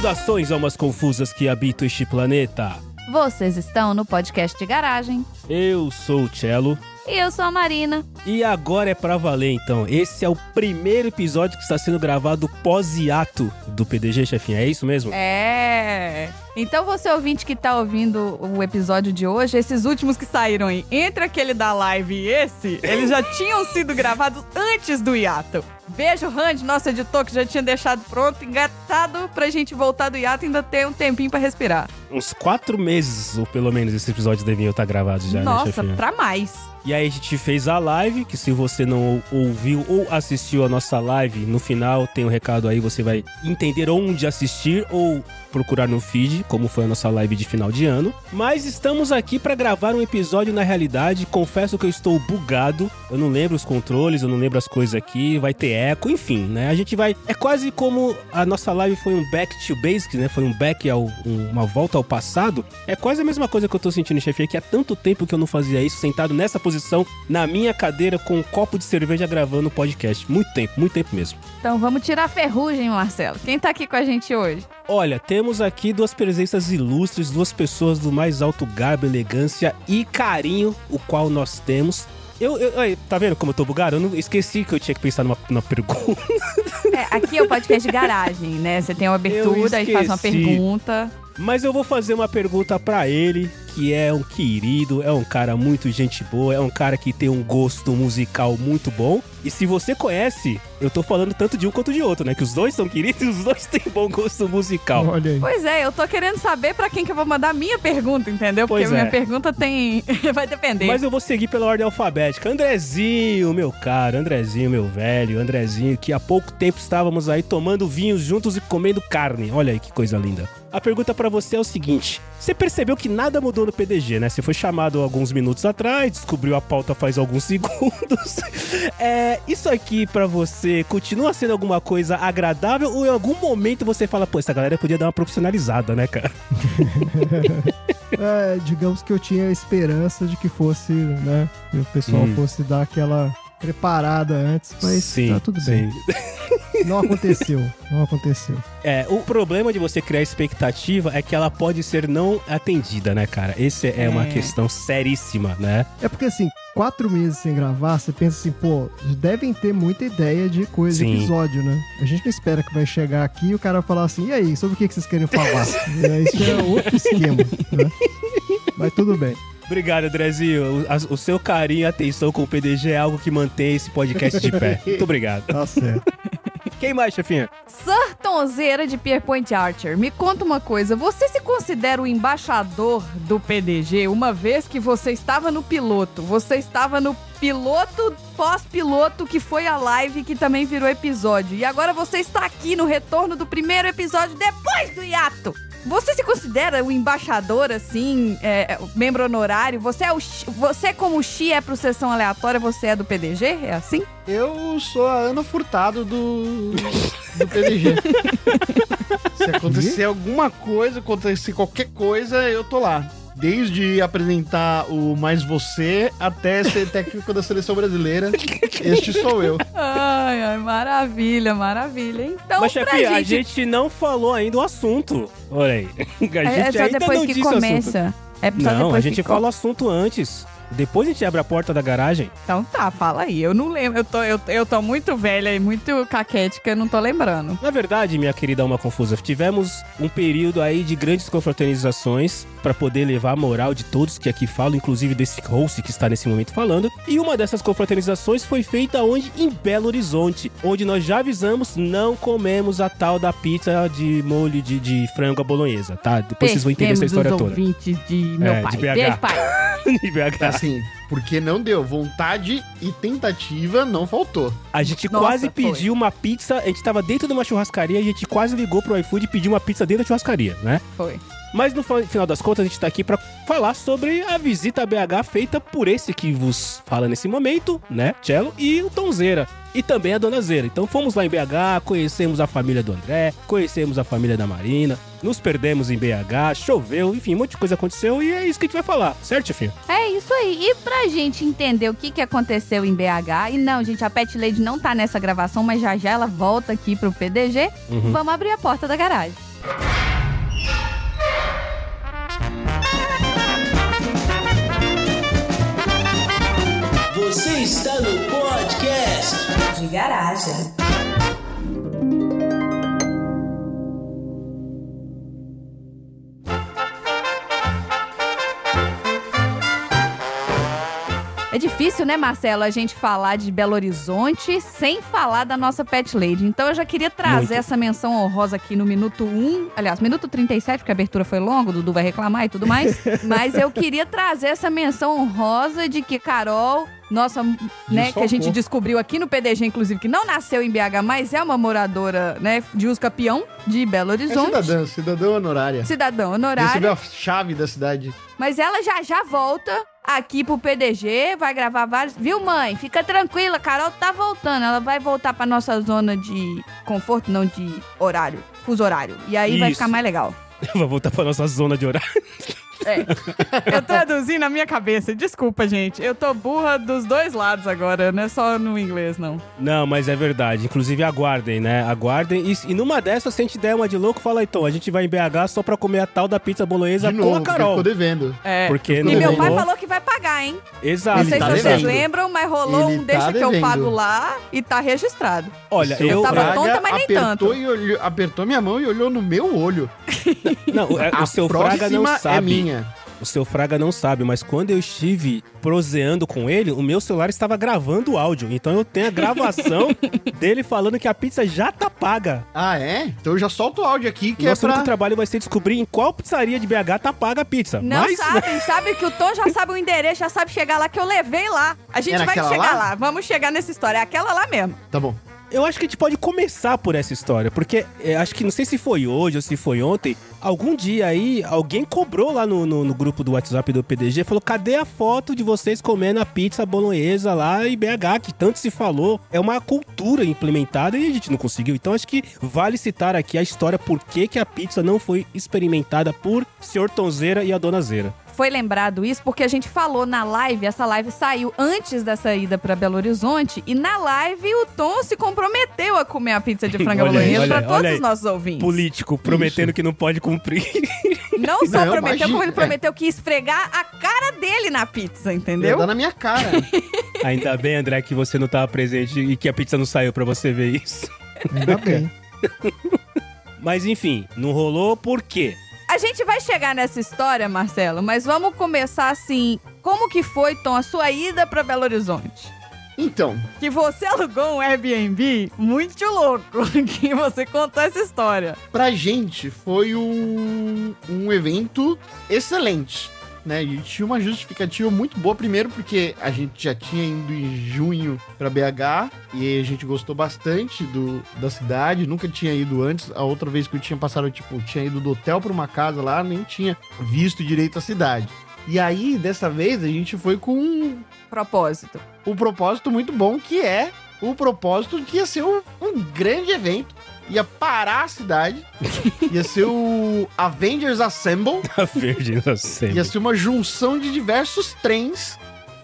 Saudações, almas confusas que habitam este planeta. Vocês estão no podcast de garagem. Eu sou o Cello. E eu sou a Marina. E agora é pra valer, então. Esse é o primeiro episódio que está sendo gravado pós-hiato do PDG, chefinha. É isso mesmo? É. Então você ouvinte que tá ouvindo o episódio de hoje, esses últimos que saíram aí, entre aquele da live e esse, eles já tinham sido gravados antes do hiato. Beijo, Randy, nosso editor, que já tinha deixado pronto, engatado pra gente voltar do hiato e ainda ter um tempinho pra respirar. Uns quatro meses, ou pelo menos, esses episódios deviam estar gravados já, né, Nossa, chefinha? pra mais. E aí a gente fez a live, que se você não ouviu ou assistiu a nossa live, no final tem um recado aí, você vai entender onde assistir ou procurar no feed, como foi a nossa live de final de ano. Mas estamos aqui para gravar um episódio na realidade. Confesso que eu estou bugado, eu não lembro os controles, eu não lembro as coisas aqui, vai ter eco, enfim, né? A gente vai. É quase como a nossa live foi um back to basics, né? Foi um back ao um- uma volta ao passado. É quase a mesma coisa que eu tô sentindo, chefe, que há tanto tempo que eu não fazia isso, sentado nessa posição, na minha cadeira, com um copo de cerveja gravando o podcast. Muito tempo, muito tempo mesmo. Então vamos tirar a ferrugem, Marcelo. Quem tá aqui com a gente hoje? Olha, temos aqui duas presenças ilustres, duas pessoas do mais alto garbo, elegância e carinho, o qual nós temos. Eu, eu, aí, tá vendo como eu tô bugado? Eu não esqueci que eu tinha que pensar numa, numa pergunta. É, aqui é o podcast de garagem, né? Você tem uma abertura, aí faz uma pergunta. Mas eu vou fazer uma pergunta pra ele, que é um querido, é um cara muito gente boa, é um cara que tem um gosto musical muito bom. E se você conhece, eu tô falando tanto de um quanto de outro, né? Que os dois são queridos e os dois têm bom gosto musical. Olha aí. Pois é, eu tô querendo saber pra quem que eu vou mandar a minha pergunta, entendeu? Porque Pois minha é. pergunta tem. vai depender. Mas eu vou seguir pela ordem alfabética. Andrezinho, meu caro, Andrezinho, meu velho, Andrezinho, que há pouco tempo estávamos aí tomando vinhos juntos e comendo carne. Olha aí que coisa linda. A pergunta pra você é o seguinte: você percebeu que nada mudou no PDG, né? Você foi chamado alguns minutos atrás, descobriu a pauta faz alguns segundos. É, isso aqui pra você continua sendo alguma coisa agradável ou em algum momento você fala, pô, essa galera podia dar uma profissionalizada, né, cara? É, digamos que eu tinha a esperança de que fosse, né? Que o pessoal Hum. fosse dar aquela preparada antes, mas sim, tá tudo bem. sim. Não aconteceu. Não aconteceu. É, o problema de você criar expectativa é que ela pode ser não atendida, né, cara? Esse é, uma É. questão seríssima, né? É porque assim, quatro meses sem gravar, você pensa assim, pô, devem ter muita ideia de coisa Sim. de episódio, né? A gente não espera que vai chegar aqui e o cara vai falar assim, e aí, sobre o que que vocês querem falar? É, Isso é outro esquema, né? Mas tudo bem. Obrigado, Andrezinho. O, a- o seu carinho e atenção com o PDG é algo que mantém esse podcast de pé. Muito obrigado. Tá certo. Quem mais, chefinha? Sartonzeira de Pierpoint Archer, me conta uma coisa. Você se considera o embaixador do PDG uma vez que você estava no piloto? Você estava no piloto pós-piloto que foi a live que também virou episódio. E agora você está aqui no retorno do primeiro episódio depois do hiato. Você se considera o embaixador, assim, é, membro honorário? Você é o você como o Xi é pro sessão aleatória, você é do PDG? É assim? Eu sou a Ana Furtado do, do PDG. Se acontecer alguma coisa, acontecer qualquer coisa, eu tô lá. Desde apresentar o Mais Você até ser técnico da seleção brasileira, este sou eu. Ai, ai, maravilha, maravilha. Então, Mas, pra chefinha, a gente... gente não falou ainda o assunto. Olha aí. A gente É, é só ainda depois não que começa. É só Não, depois a gente que fala o assunto antes. Depois a gente abre a porta da garagem. Então tá, fala aí. Eu não lembro. Eu tô, eu, eu tô muito velha e muito caquética, eu não tô lembrando. Na verdade, minha querida Alma Confusa, tivemos um período aí de grandes confraternizações para poder levar a moral de todos que aqui falam, inclusive desse host que está nesse momento falando. E uma dessas confraternizações foi feita onde? Em Belo Horizonte, onde nós já avisamos não comemos a tal da pizza de molho de, de frango à bolonhesa, tá? Depois vocês vão entender essa história toda. os ouvintes de meu É, pai. de BH. Beijo, pai. De BH. Assim, porque não deu. Vontade e tentativa não faltou. A gente Nossa, quase foi. pediu uma pizza, a gente tava dentro de uma churrascaria, a gente quase ligou pro iFood e pediu uma pizza dentro da churrascaria, né? Foi. Mas no final das contas, a gente tá aqui pra falar sobre a visita a BH feita por esse que vos fala nesse momento, né? Cello e o Tonzeira. E também a Dona Zera. Então fomos lá em BH, conhecemos a família do André, conhecemos a família da Marina, nos perdemos em BH, choveu, enfim, um monte de coisa aconteceu e é isso que a gente vai falar, certo, chefinho? É isso aí. E pra gente entender o que, que aconteceu em BH, e não, gente, a Pet Lady não tá nessa gravação, mas já já ela volta aqui pro PDG, Uhum. vamos abrir a porta da garagem. Está no podcast de garagem. É difícil, né, Marcelo, a gente falar de Belo Horizonte sem falar da nossa Pet Lady. Então eu já queria trazer Muito. essa menção honrosa aqui no minuto 1. Aliás, minuto 37, porque a abertura foi longa, o Dudu vai reclamar e tudo mais. Mas eu queria trazer essa menção honrosa de que Carol, nossa, né, que a gente descobriu aqui no PDG, inclusive, que não nasceu em BH, mas é uma moradora, né, de uso campeão de Belo É Horizonte. cidadã, cidadã honorária. Cidadão honorário. Recebeu a chave da cidade. Mas ela já já volta aqui pro PDG, vai gravar vários. Viu, mãe? Fica tranquila, Carol tá voltando. Ela vai voltar pra nossa zona de conforto, não de horário, fuso horário. E aí vai Isso. ficar mais legal. Vai voltar pra nossa zona de horário. É. Eu traduzi na minha cabeça. Desculpa, gente. Eu tô burra dos dois lados agora, não é só no inglês, não. Não, mas é verdade. Inclusive, aguardem, né? Aguardem. E, e numa dessas, se a gente der uma de louco, fala então, a gente vai em BH só pra comer a tal da pizza bolonhesa De com novo, a Carol. ficou devendo. É. Porque E não meu pai rolou. falou que vai pagar, hein? Exato. Não Ele sei tá se vocês devendo. lembram, mas rolou Ele um deixa tá que eu devendo. pago lá e tá registrado. Olha, Seu eu... tava tonta, mas nem apertou tanto. E olhou, apertou minha mão e olhou no meu olho. Não, é- A o seu Fraga não próxima sabe. é minha. O seu Fraga não sabe, mas quando eu estive proseando com ele, o meu celular estava gravando o áudio. Então eu tenho a gravação dele falando que a pizza já tá paga. Ah, é? Então eu já solto o áudio aqui que Nosso é pra... trabalho vai ser descobrir em qual pizzaria de BH tá paga a pizza. Não mas, sabem, sabe que o Tom já sabe o endereço, já sabe chegar lá, que eu levei lá. A gente É vai chegar lá? lá? vamos chegar nessa história. É aquela lá mesmo. Tá bom. Eu acho que a gente pode começar por essa história, porque é, acho que não sei se foi hoje ou se foi ontem. Algum dia aí, alguém cobrou lá no, no, no grupo do WhatsApp do PDG, falou: cadê a foto de vocês comendo a pizza bolonhesa lá em BH, que tanto se falou? É uma cultura implementada e a gente não conseguiu. Então acho que vale citar aqui a história por que, que a pizza não foi experimentada por Sr. Tonzeira e a Dona Zera. Foi lembrado isso porque a gente falou na live, essa live saiu antes dessa ida pra Belo Horizonte, e na live o Tom se comprometeu a comer a pizza de aí, bolonhesa aí, todos olha os nossos ouvintes. Político, prometendo que não pode cumprir. Não só Não, prometeu, imagina, como ele é. prometeu que ia esfregar a cara dele na pizza, Ia entendeu? dar na minha cara. Ainda bem, André, que você não tava presente e que a pizza não saiu pra você ver isso. Ainda bem. Mas enfim, não rolou por quê? A gente vai chegar nessa história, Marcelo, mas vamos começar assim. Como que foi, Tom, a sua ida pra Belo Horizonte? Então, Que você alugou um Airbnb muito louco, que você contou essa história. pra gente foi um, um evento excelente. Né? A gente tinha uma justificativa muito boa, primeiro porque a gente já tinha ido em junho pra BH e a gente gostou bastante do, da cidade, nunca tinha ido antes. A outra vez que eu tinha passado, tipo, tinha ido do hotel pra uma casa lá, nem tinha visto direito a cidade. E aí, dessa vez, a gente foi com um, Propósito. um propósito muito bom, que é o propósito que ia ser um, um grande evento. Ia parar a cidade. ia ser o Avengers Assemble. A Virgem da Sempre. Ia ser uma junção de diversos trens.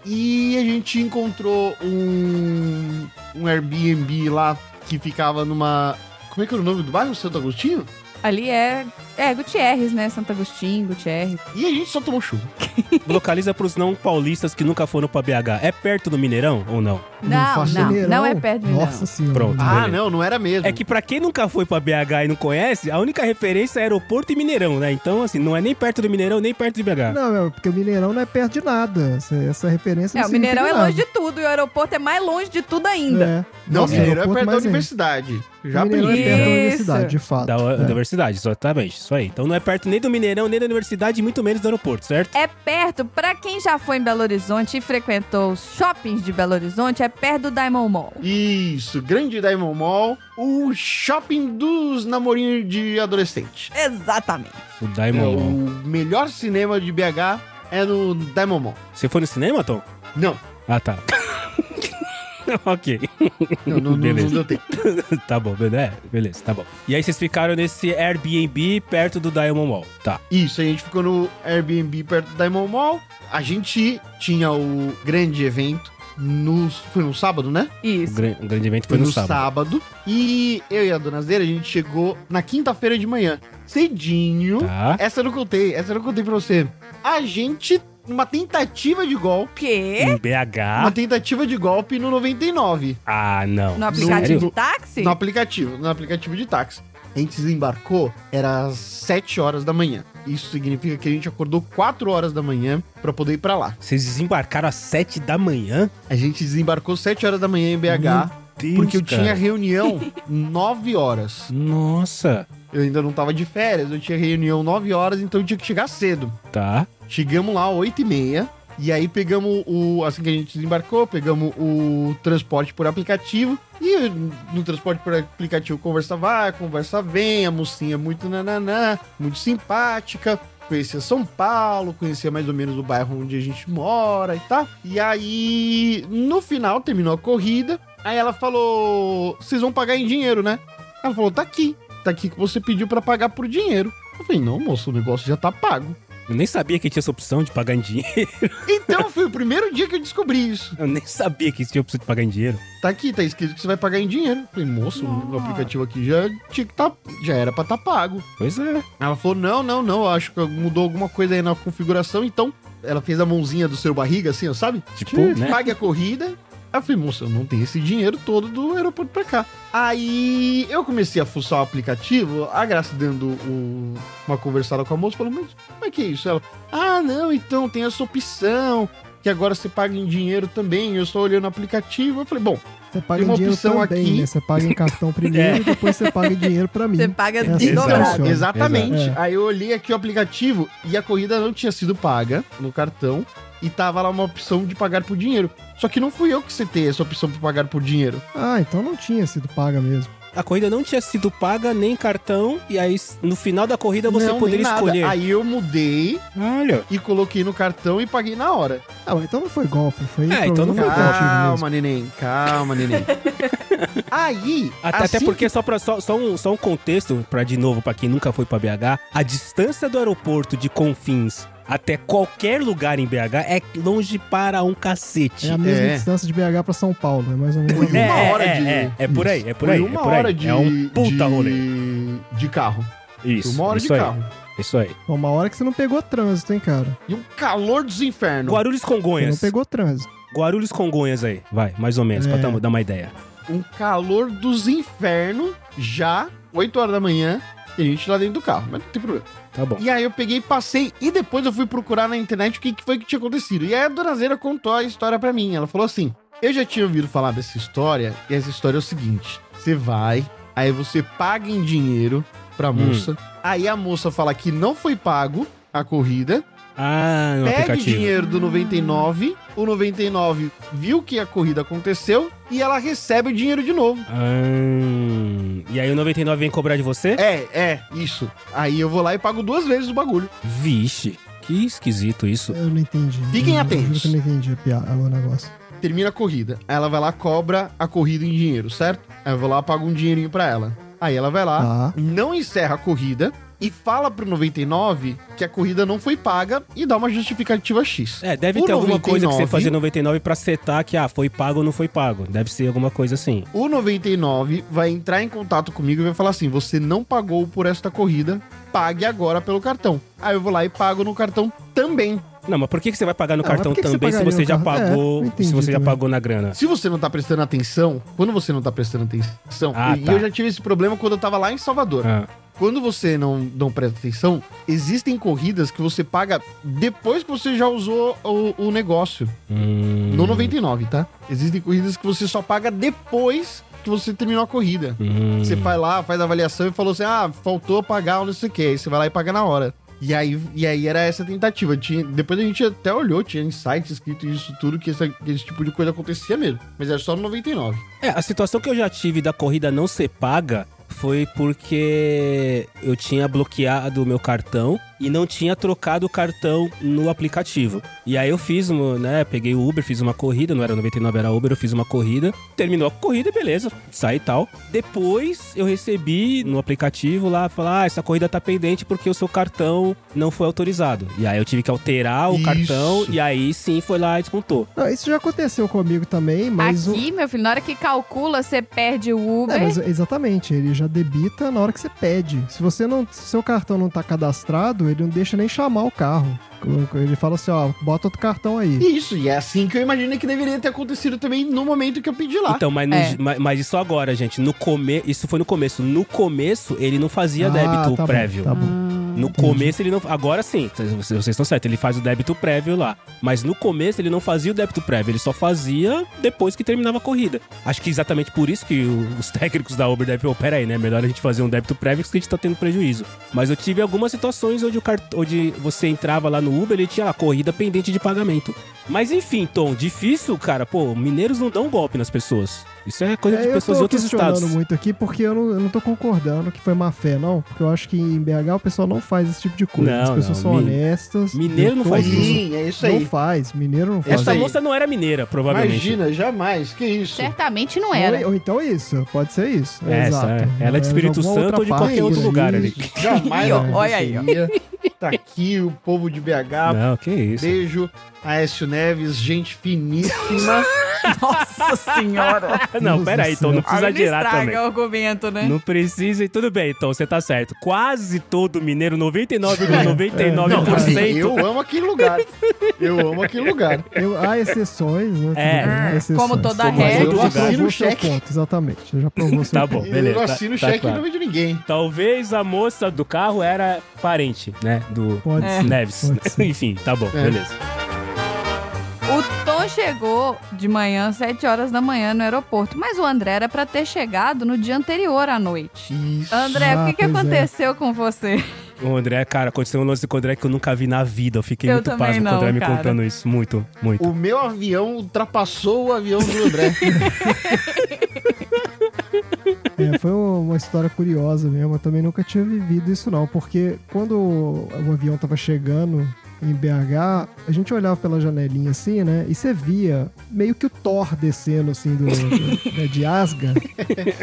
E a gente encontrou um, um Airbnb lá que ficava numa. Como é que era o nome do bairro? Santo Agostinho? Ali é. É, Gutierrez, né? Santo Agostinho, Gutierrez. E a gente só tomou chuva. Localiza pros não paulistas que nunca foram pra BH. É perto do Mineirão ou não? Não, não, ideia, não é perto de Nossa não. senhora. Pronto. Ah, beleza. não, não era mesmo. É que pra quem nunca foi pra BH e não conhece, a única referência é aeroporto e Mineirão, né? Então, assim, não é nem perto do Mineirão, nem perto de BH. Não, meu, porque o Mineirão não é perto de nada. Essa, essa referência É, não o Mineirão é longe de tudo e o aeroporto é mais longe de tudo ainda. É. Não, Nossa, Mineirão é perto da universidade. Já o Mineirão é perto da universidade, de fato. Da É. universidade, exatamente. Isso aí. Então não é perto nem do Mineirão, nem da universidade, e muito menos do aeroporto, certo? É perto, pra quem já foi em Belo Horizonte e frequentou os shoppings de Belo Horizonte, é perto do Diamond Mall. Isso, grande Diamond Mall, o shopping dos namorinhos de adolescente. Exatamente. O É, Diamond Mall. o melhor cinema de BH é no Diamond Mall. Você foi no cinema, Tom? Não, Ah, tá. ok. não, não, não, não Beleza. deu tempo. tá bom, beleza. É, beleza, tá bom. E aí vocês ficaram nesse Airbnb perto do Diamond Mall. Tá. Isso, a gente ficou no Airbnb perto do Diamond Mall. A gente tinha o grande evento no... Foi no sábado, né? O, Isso. gran- o grande evento foi no, sábado. sábado. E eu e a Dona Zeira, a gente chegou na quinta-feira de manhã. Cedinho. Tá. Essa eu não contei, essa eu não contei pra você. A gente uma tentativa de golpe. Quê? Em BH? Uma tentativa de golpe no 99. Ah, não. No aplicativo Sério? de táxi? No aplicativo, no aplicativo de táxi. A gente desembarcou, era às 7 horas da manhã. Isso significa que a gente acordou 4 horas da manhã pra poder ir pra lá. Vocês desembarcaram às 7 da manhã? A gente desembarcou 7 horas da manhã em BH, Deus, porque eu cara. tinha reunião 9 horas. Nossa. Eu ainda não tava de férias, eu tinha reunião 9 horas, então eu tinha que chegar cedo. Tá. Chegamos lá 8 e meia. E aí pegamos o. Assim que a gente desembarcou, pegamos o transporte por aplicativo. E no transporte por aplicativo conversa vai, conversa vem, a mocinha é muito nananã, muito simpática. Conhecia São Paulo, conhecia mais ou menos o bairro onde a gente mora e tal. E aí, no final, terminou a corrida. Aí ela falou: Vocês vão pagar em dinheiro, né? Ela falou: Tá aqui. Tá aqui que você pediu pra pagar por dinheiro. Eu falei: Não, moço, o negócio já tá pago. Eu nem sabia que tinha essa opção de pagar em dinheiro. Então foi o primeiro dia que eu descobri isso. Eu nem sabia que tinha opção de pagar em dinheiro. Tá aqui, tá escrito que você vai pagar em dinheiro. Eu falei, moço, o Nossa. aplicativo aqui já tinha que tá, já era pra tá pago. Pois é. Ela falou, não, não, não, acho que mudou alguma coisa aí na configuração, então ela fez a mãozinha do seu barriga, assim, ó, sabe? Tipo, né? Pague a corrida. Aí eu falei, moça, eu não tenho esse dinheiro todo do aeroporto pra cá. Aí eu comecei a fuçar o aplicativo, a Graça dando uma conversada com a moça, falou, mas como é que é isso? Ela, ah, não, então tem essa opção, que agora você paga em dinheiro também, eu só olhando o aplicativo. Eu falei, bom, Você paga uma dinheiro opção também, aqui. né? Você paga em cartão primeiro e depois você paga em dinheiro pra mim. Você paga É assim dobrado. Exatamente. Exato. Aí eu olhei aqui o aplicativo e a corrida não tinha sido paga no cartão e tava lá uma opção de pagar por dinheiro. Só que não fui eu que setei essa opção para pagar por dinheiro. Ah, então não tinha sido paga mesmo. A corrida não tinha sido paga nem cartão. E aí, no final da corrida, você Não, poderia nem nada. escolher. Aí eu mudei Olha. e coloquei no cartão e paguei na hora. Ah, mas então não foi golpe, foi É, então não foi mesmo. Calma, neném. Calma, neném. Aí, Até, até assim porque, só, pra, só, só, um, só um contexto, pra de novo, pra quem nunca foi pra BH, a distância do aeroporto de Confins até qualquer lugar em BH é longe para um cacete. É a mesma É. distância de BH pra São Paulo, é mais ou menos. Foi uma é, hora é, de- É, é por aí, é por foi aí. uma é por aí. hora de, é um puta de, rolê. de carro. Foi Isso. uma hora isso de aí. carro. Isso aí. Bom, Uma hora que você não pegou trânsito, hein, cara? E um calor dos infernos. Guarulhos Você não Congonhas. pegou trânsito. Guarulhos Congonhas aí. Vai, mais ou menos, É. pra dar- dar uma ideia. um calor dos infernos, já 8 horas da manhã, e a gente lá dentro do carro, mas não tem problema. Tá bom. E aí eu peguei, passei, e depois eu fui procurar na internet o que, que foi que tinha acontecido. E aí a dona Zera contou a história pra mim. Ela falou assim: Eu já tinha ouvido falar dessa história, e essa história é o seguinte: você vai, aí você paga em dinheiro pra moça, aí a moça fala que não foi pago a corrida, Ah, no pede aplicativo. dinheiro do 99, o 99 viu que a corrida aconteceu e ela recebe o dinheiro de novo. Ah, e aí o 99 vem cobrar de você? É, é, isso. Aí eu vou lá e pago duas vezes o bagulho. Vixe, que esquisito isso. Eu não entendi. Fiquem eu, atentos. Eu não entendi a piada, o negócio. Termina a corrida. Aí ela vai lá, cobra a corrida em dinheiro, certo? Aí eu vou lá, pago um dinheirinho pra ela. Aí ela vai lá, Tá. não encerra a corrida e fala pro 99 que a corrida não foi paga e dá uma justificativa X. É, deve O ter alguma coisa que você 99 fazia 99 pra setar que, ah, foi pago ou não foi pago. Deve ser alguma coisa assim. O 99 vai entrar em contato comigo e vai falar assim: você não pagou por esta corrida, pague agora pelo cartão. Aí eu vou lá e pago no cartão também. Não, mas por que, que você vai pagar no mas cartão que que você também se você já? É, pagou, não entendi se você já também. pagou na grana? Se você não tá prestando atenção, quando você não tá prestando atenção, Ah, e tá. eu já tive esse problema quando eu tava lá em Salvador. Ah, Quando você não, não presta atenção, existem corridas que você paga depois que você já usou o, o negócio. hum, No 99, tá? Existem corridas que você só paga depois que você terminou a corrida. hum. Você vai lá, faz a avaliação e falou assim: ah, faltou pagar ou não sei o que. Aí você vai lá e paga na hora. E aí, e aí era essa tentativa. Tinha, depois a gente até olhou, tinha site escrito isso tudo, que essa- que esse tipo de coisa acontecia mesmo. Mas era só no 99. É, a situação que eu já tive da corrida não ser paga foi porque eu tinha bloqueado o meu cartão e não tinha trocado o cartão no aplicativo. E aí eu fiz, uma, né, peguei o Uber, fiz uma corrida, não era 99, era Uber, eu fiz uma corrida. Terminou a corrida, beleza, saí e tal. Depois eu recebi no aplicativo lá, falar, ah, essa corrida tá pendente porque o seu cartão não foi autorizado. E aí eu tive que alterar o Isso. cartão e aí sim foi lá e descontou. Não, isso já aconteceu comigo também, mas... o- Aqui, meu filho, na hora que calcula, você perde o Uber. É, mas exatamente, ele já debita na hora que você pede. Se você não, se seu cartão não tá cadastrado, ele não deixa nem chamar o carro. Ele fala assim, ó, bota outro cartão aí. Isso, e é assim que eu imaginei que deveria ter acontecido também no momento que eu pedi lá. Então, mas, no- É. mas, mas isso agora, gente. No come... Isso foi no começo. No começo, ele não fazia Ah, débito tá bom, prévio. tá bom. No começo ele não. Agora sim, vocês estão certos, ele faz o débito prévio lá. Mas no começo ele não fazia o débito prévio, ele só fazia depois que terminava a corrida. Acho que exatamente por isso que os técnicos da Uber devem, pô, pera aí, né? Melhor a gente fazer um débito prévio que a gente tá tendo prejuízo. Mas eu tive algumas situações onde, o cart... onde você entrava lá no Uber e ele tinha a corrida pendente de pagamento. Mas enfim, Tom, difícil, cara. Pô, mineiros não dão golpe nas pessoas. Isso é coisa É, de eu pessoas de tô outros questionando estados. muito aqui porque eu não, eu não tô concordando que foi má fé, não. Porque eu acho que em BH o pessoal não faz esse tipo de coisa. Não, As pessoas não, são mi- honestas. Mineiro não faz isso. Sim, é isso Não aí. faz, mineiro não faz. Essa aí. moça não era mineira, provavelmente. Imagina, jamais. Que isso? Certamente não Ou- era. Ou, então isso, pode ser isso. Essa, Exato. é. Ela é de Espírito Santo ou de qualquer outro lugar ali. Jamais. Olha aí, ó. Tá aqui o povo de BH. Não, que isso. Beijo. Aécio Neves, gente finíssima. Nossa senhora. Não, Deus pera aí, do então não precisa girar estraga também. o argumento, né? Não precisa e tudo bem, então você tá certo. Quase todo mineiro, Não, 99,99%. assim, eu amo aquele lugar. Eu amo aquele lugar. Eu- há exceções, né? É. Há exceções. Como toda regra. Eu assino o seu cheque. ponto, exatamente. Você já provou seu Tá bom, ponto. beleza. eu tá- assino o tá cheque claro. e não vejo ninguém. Talvez a moça do carro era parente, né? Do Pode É. ser. Neves. pode ser. Enfim, tá bom, É. beleza. O Tom chegou de manhã, 7 horas da manhã, no aeroporto. Mas o André era pra ter chegado no dia anterior à noite. Isso. André, o Ah, que, que pois é. aconteceu com você? O André, cara, aconteceu um lance com o André que eu nunca vi na vida. Eu fiquei Eu muito pasmo com o André me cara. contando isso. Muito, muito. O meu avião ultrapassou o avião do André. É, foi uma história curiosa mesmo. Eu também nunca tinha vivido isso, não. Porque quando o o avião tava chegando em BH, a gente olhava pela janelinha assim, né? E você via meio que o Thor descendo, assim, do, do- né, de Asga.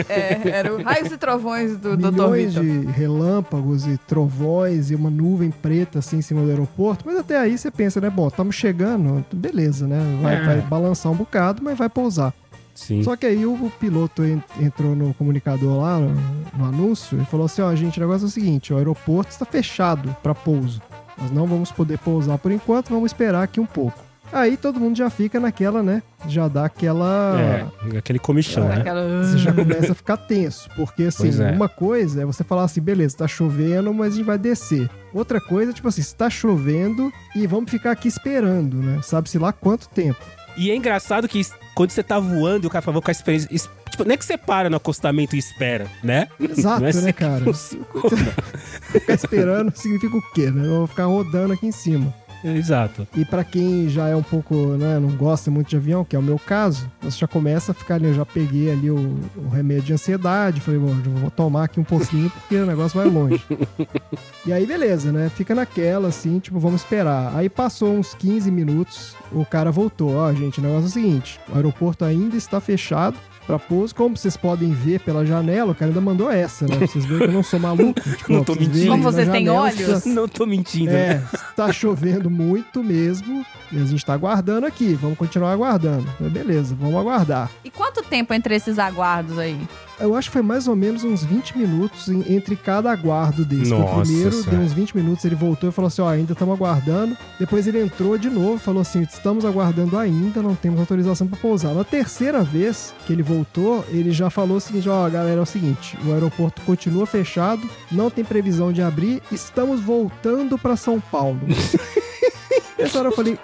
É, era o Raios e Trovões do Dr. milhões de relâmpagos e trovões e uma nuvem preta assim em cima do aeroporto. Mas até aí você pensa, né? Bom, estamos chegando, beleza, né? Vai, É. vai balançar um bocado, mas vai pousar. Sim. Só que aí o, o piloto en- entrou no comunicador lá, no, no anúncio, e falou assim: ó, gente, o negócio é o seguinte: o aeroporto está fechado para pouso. Nós não vamos poder pousar por enquanto, vamos esperar aqui um pouco. Aí todo mundo já fica naquela, né? Já dá aquela. É, aquele comichão, né? Aquela- Você já começa a ficar tenso, porque assim, é. uma coisa é você falar assim, beleza, tá chovendo, mas a gente vai descer. Outra coisa, tipo assim, está chovendo e vamos ficar aqui esperando, né? Sabe-se lá quanto tempo. E é engraçado que quando você tá voando e o cara fala, vou ficar esperando. es- Tipo, não é que você para no acostamento e espera, né? Exato, Não é assim né, que cara? Ficar esperando significa o quê, né? Eu vou ficar rodando aqui em cima. Exato. E pra quem já é um pouco, né, não gosta muito de avião, que é o meu caso, você já começa a ficar ali, eu já peguei ali o, o remédio de ansiedade, falei, bom, vou tomar aqui um pouquinho porque o negócio vai longe. e aí, beleza, né? Fica naquela, assim, tipo, vamos esperar. Aí passou uns 15 minutos, o cara voltou. Ó, gente, o negócio é o seguinte, o aeroporto ainda está fechado, pra pouso, como vocês podem ver pela janela, o cara ainda mandou essa, né? Pra vocês verem que eu não sou maluco. Tipo, Não ó, tô vocês mentindo. Como vocês têm olhos? está- Não tô mentindo. é, tá chovendo muito mesmo. E a gente tá aguardando aqui. Vamos continuar aguardando. Mas Beleza, vamos aguardar. E quanto tempo entre esses aguardos aí? Eu acho que foi mais ou menos uns 20 minutos em- entre cada aguardo desse. Nossa o primeiro, Senhora. deu uns 20 minutos, ele voltou e falou assim: ó, ainda estamos aguardando. Depois ele entrou de novo, falou assim: estamos aguardando ainda, não temos autorização para pousar. Na terceira vez que ele voltou, ele já falou o seguinte: ó, galera, é o seguinte, o aeroporto continua fechado, não tem previsão de abrir, estamos voltando para São Paulo. Essa hora eu falei: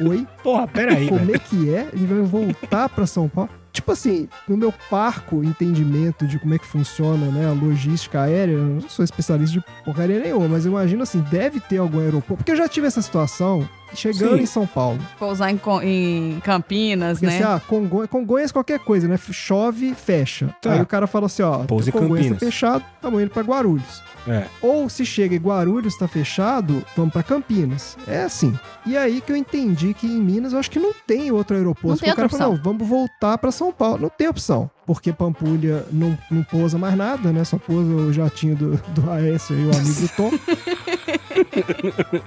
oi? Porra, peraí, velho. Como é que é? Ele vai voltar pra São Paulo? Tipo assim, no meu parco entendimento de como é que funciona, né, a logística aérea, eu não sou especialista de porcaria nenhuma, mas eu imagino assim, deve ter algum aeroporto, porque eu já tive essa situação chegando Sim. em São Paulo. Pousar em, em Campinas, Porque né? assim, ah, Congonhas, Congonhas qualquer coisa, né? Chove, fecha. Tá. Aí o cara fala assim, ó, Pousa Congonhas tá Campinas. fechado, estamos indo pra Guarulhos. É. Ou se chega em Guarulhos, tá fechado, vamos pra Campinas. É assim. E aí que eu entendi que em Minas eu acho que não tem outro aeroporto. Não tem Porque o cara outra falou, não, vamos voltar pra São Paulo. Não tem opção. Porque Pampulha não, não pousa mais nada, né? Só pousa o jatinho do, do Aécio e o amigo Tom.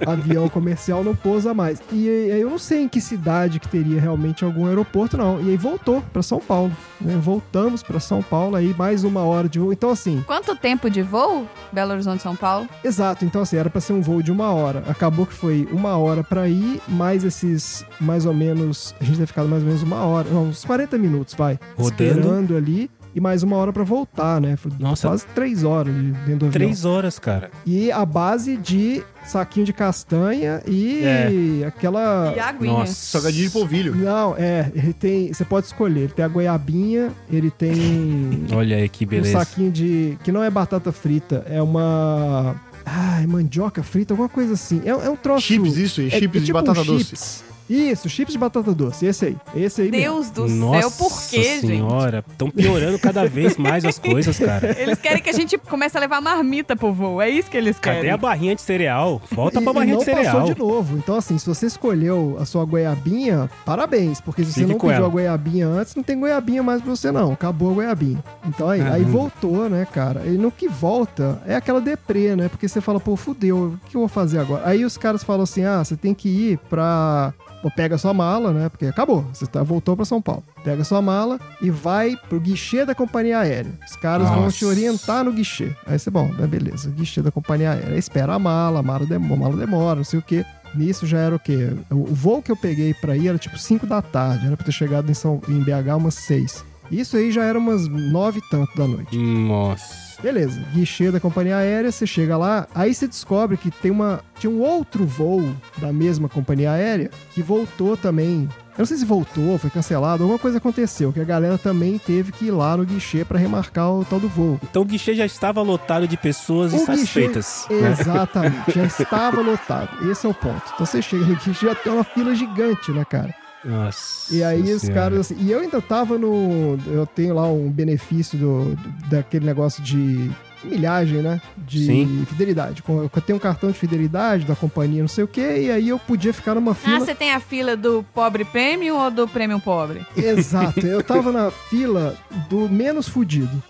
Avião comercial não pousa mais. E aí eu não sei em que cidade que teria realmente algum aeroporto, não. E aí voltou pra São Paulo. né? Voltamos pra São Paulo, aí mais uma hora de voo. Então, assim, Quanto tempo de voo? Belo Horizonte, São Paulo? Exato, então assim, era pra ser um voo de uma hora. Acabou que foi uma hora pra ir, mais esses mais ou menos. A gente deve ficar mais ou menos uma hora, não, uns 40 minutos, vai. Rodando. Esperando ali. E mais uma hora pra voltar, né? Foi Nossa. Quase três horas de- dentro do avião. Três horas, cara. E a base de saquinho de castanha e É. aquela. E aguinha. Nossa. Salgadinho de polvilho. Não, é, ele tem. Você pode escolher. Ele tem a goiabinha, ele tem. Olha aí que um beleza. saquinho de. que não é batata frita, é uma. Ai, mandioca frita, alguma coisa assim. É, é um troço. Chips, isso, é- chips é de tipo batata um doce. chips. Isso, chips de batata doce. Esse aí. Esse aí mesmo. Deus do Nossa céu, por quê, gente? senhora. Estão piorando cada vez mais as coisas, cara. Eles querem que a gente comece a levar marmita pro voo. É isso que eles querem. Cadê a barrinha de cereal? Volta E- pra e barrinha não de cereal. passou de novo. Então, assim, se você escolheu a sua goiabinha, parabéns. Porque se você Fique não com pediu ela. a goiabinha antes, não tem goiabinha mais pra você, não. Acabou a goiabinha. Então aí, aí voltou, né, cara? E no que volta é aquela deprê, né? Porque você fala, pô, fudeu, o que eu vou fazer agora? Aí os caras falam assim: ah, você tem que ir pra. Pô, pega sua mala, né? Porque acabou. Você tá, voltou pra São Paulo. Pega sua mala e vai pro guichê da companhia aérea. Os caras vão Nossa. te orientar no guichê. Aí você, bom, né, beleza, guichê da companhia aérea. Aí espera a mala, a mala, dem- a mala demora, não sei o quê. Nisso já era o quê? O o voo que eu peguei pra ir era tipo 5 da tarde. Era pra ter chegado em, São, em BH umas 6. Isso aí já era umas 9 e tanto da noite. Nossa. Beleza, guichê da companhia aérea, você chega lá, aí você descobre que tem uma, tinha um outro voo da mesma companhia aérea que voltou também. Eu não sei se voltou, foi cancelado, alguma coisa aconteceu, que a galera também teve que ir lá no guichê pra remarcar o tal do voo. Então o guichê já estava lotado de pessoas O insatisfeitas. né? Exatamente, já estava lotado. Esse é o ponto. Então você chega no guichê, já tem uma fila gigante, né, cara? Nossa. E aí os Senhora. caras assim, e eu ainda tava no, eu tenho lá um benefício do, daquele negócio de milhagem, né? De Sim. fidelidade. Com- Eu tenho um cartão de fidelidade da companhia, não sei o quê, e aí eu podia ficar numa Ah, fila. você tem a fila do pobre premium ou do premium pobre? Exato, eu tava na fila do menos fudido.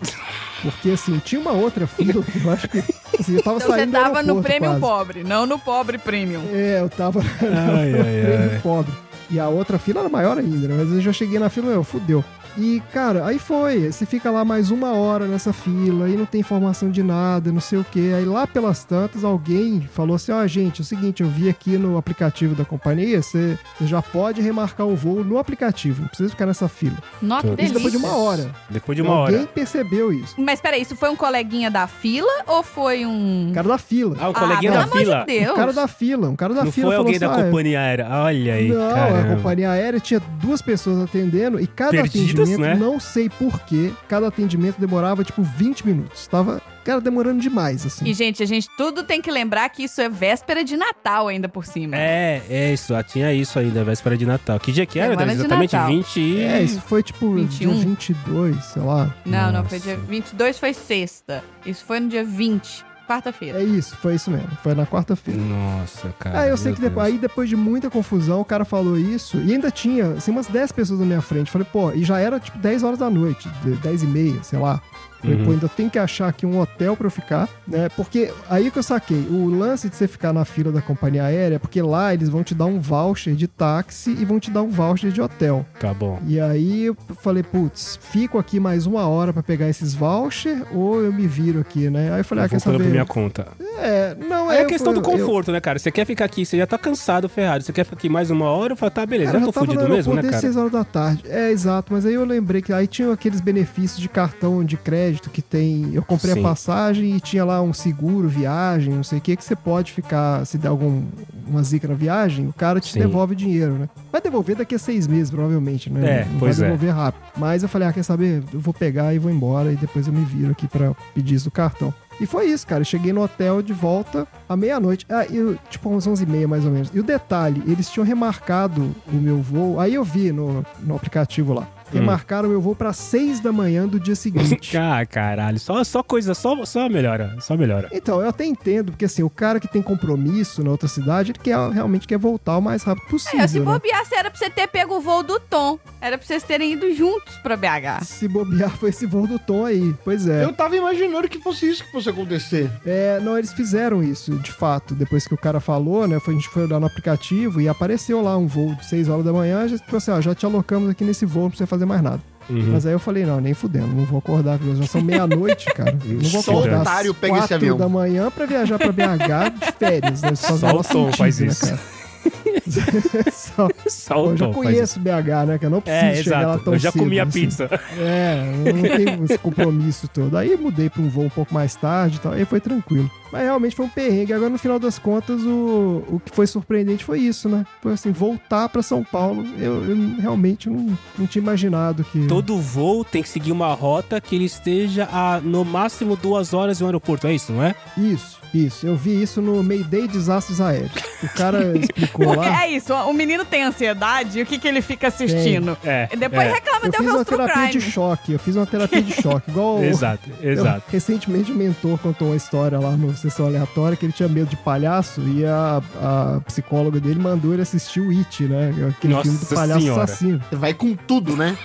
Porque assim, tinha uma outra fila, que eu acho que assim, eu tava Então você saindo do tava no quase. pobre, não no pobre premium. É, eu tava Ai, no ai, prêmio ai. pobre. E a outra fila era maior ainda, né? Mas eu já cheguei na fila, meu, fudeu. E, cara, aí foi. Você fica lá mais uma hora nessa fila, aí não tem informação de nada, não sei o quê. Aí lá pelas tantas, alguém falou assim: ó, gente, é o seguinte, eu vi aqui no aplicativo da companhia, você você já pode remarcar o voo no aplicativo, não precisa ficar nessa fila. Nossa, que Isso Isso depois de delícia. uma hora. Depois de uma alguém hora. percebeu isso. Mas peraí, isso foi um coleguinha da fila ou foi um... O cara da fila. Ah, o coleguinha ah, da fila. amor de Deus. O cara da fila. Um cara da Não fila foi falou alguém assim, da "Ah, companhia aérea. Olha aí, Não, caramba. a companhia aérea tinha duas pessoas atendendo e cada Perdidas, atendimento, né? não sei porquê, cada atendimento demorava tipo 20 minutos. Tava, cara, demorando demais, assim. E, gente, a gente tudo tem que lembrar que isso é véspera de Natal ainda por cima. É, é isso. ah, Tinha isso ainda, véspera de Natal. Que dia que era? Semana Exatamente Natal. 20 e... É, isso foi tipo 21. dia 22, sei lá. Não, não, Nossa. foi dia 22 foi sexta. Isso foi no dia 20, quarta-feira. É isso, foi isso mesmo. Foi na quarta-feira. Nossa, cara. Ah, eu sei que depois, aí depois de muita confusão, o cara falou isso e ainda tinha, assim, umas 10 pessoas na minha frente. Falei, pô, e já era tipo 10 horas da noite, de- 10 e meia, sei lá. Falei, Uhum. pô, ainda tem que achar aqui um hotel pra eu ficar, né? Porque aí que eu saquei, o lance de você ficar na fila da companhia aérea é porque lá eles vão te dar um voucher de táxi e vão te dar um voucher de hotel. Tá bom. E aí eu falei, putz, fico aqui mais uma hora pra pegar esses voucher ou eu me viro aqui, né? Aí eu falei, ah, eu quer vou pôr saber? por minha conta. É, não, é eu- questão do eu- conforto, né, cara? Você quer ficar aqui, você já tá cansado, ferrado. Você quer ficar aqui mais uma hora? Eu falo, tá, beleza, Cara, já eu tô fudido mesmo, né, cara? 6 horas da tarde. É, exato. Mas aí eu lembrei que aí tinha aqueles benefícios de cartão de crédito que tem. Eu comprei Sim. a passagem e tinha lá um seguro, viagem, não sei o que, que você pode ficar, se der algum uma zica na viagem, o cara te Sim. devolve o dinheiro, né? Vai devolver daqui a seis meses, provavelmente, né? É, não pois é. vai devolver rápido. Mas eu falei, ah, quer saber? Eu vou pegar e vou embora e depois eu me viro aqui pra pedir isso do cartão. E foi isso, cara. Eu cheguei no hotel de volta à meia-noite. Ah, eu, tipo, umas 11h30 mais ou menos. E o detalhe, eles tinham remarcado o meu voo. Aí eu vi no, no aplicativo lá. Remarcaram meu voo pra 6 da manhã do dia seguinte. Ah, caralho. Só, só coisa, só, só melhora. Só melhora. Então, eu até entendo, porque assim, o cara que tem compromisso na outra cidade, ele quer, realmente quer voltar o mais rápido possível. É, se né? bobeasse, era pra você ter pego o voo do Tom. Era pra vocês terem ido juntos pra BH. Se bobear, foi esse voo do Tom aí. Pois é. Eu tava imaginando que fosse isso que fosse acontecer. É, não, eles fizeram isso, de fato. Depois que o cara falou, né? Foi, a gente foi olhar no aplicativo e apareceu lá um voo de 6 horas da manhã. Já, tipo assim, ó, já te alocamos aqui nesse voo, não precisa fazer mais nada. Uhum. Mas aí eu falei, não, nem fudendo, não vou acordar, já são meia-noite, cara. Não vou Só acordar otário às pega esse quatro avião. da manhã pra viajar pra BH de férias, né? Só menor o Tom sentido, faz né, isso. cara? Só- Só o eu já conheço BH, né? Que eu não isso. preciso É, chegar lá exato. tão Eu já cedo, comi a assim. pizza. É, eu não tenho esse compromisso todo. Aí mudei pra um voo um pouco mais tarde e tal, aí foi tranquilo. Mas realmente foi um perrengue. Agora, no final das contas, o, o que foi surpreendente foi isso, né? Foi assim, voltar pra São Paulo. Eu, eu realmente não, não tinha imaginado que. Todo voo tem que seguir uma rota que ele esteja a no máximo duas horas em um aeroporto. É isso, não é? Isso, isso. Eu vi isso no Mayday Desastres Aéreos. O cara explicou Porque lá. é isso, o menino tem ansiedade e o que, que ele fica assistindo? É. E depois é. reclama Eu de fiz uma terapia de crime. choque. Eu fiz uma terapia de choque. Igual. o- Exato, Eu- exato. recentemente o mentor contou uma história lá no Sessão Aleatória que ele tinha medo de palhaço e a, a psicóloga dele mandou ele assistir o It, né? Aquele Nossa filme do palhaço Senhora. assassino. Vai com tudo, né?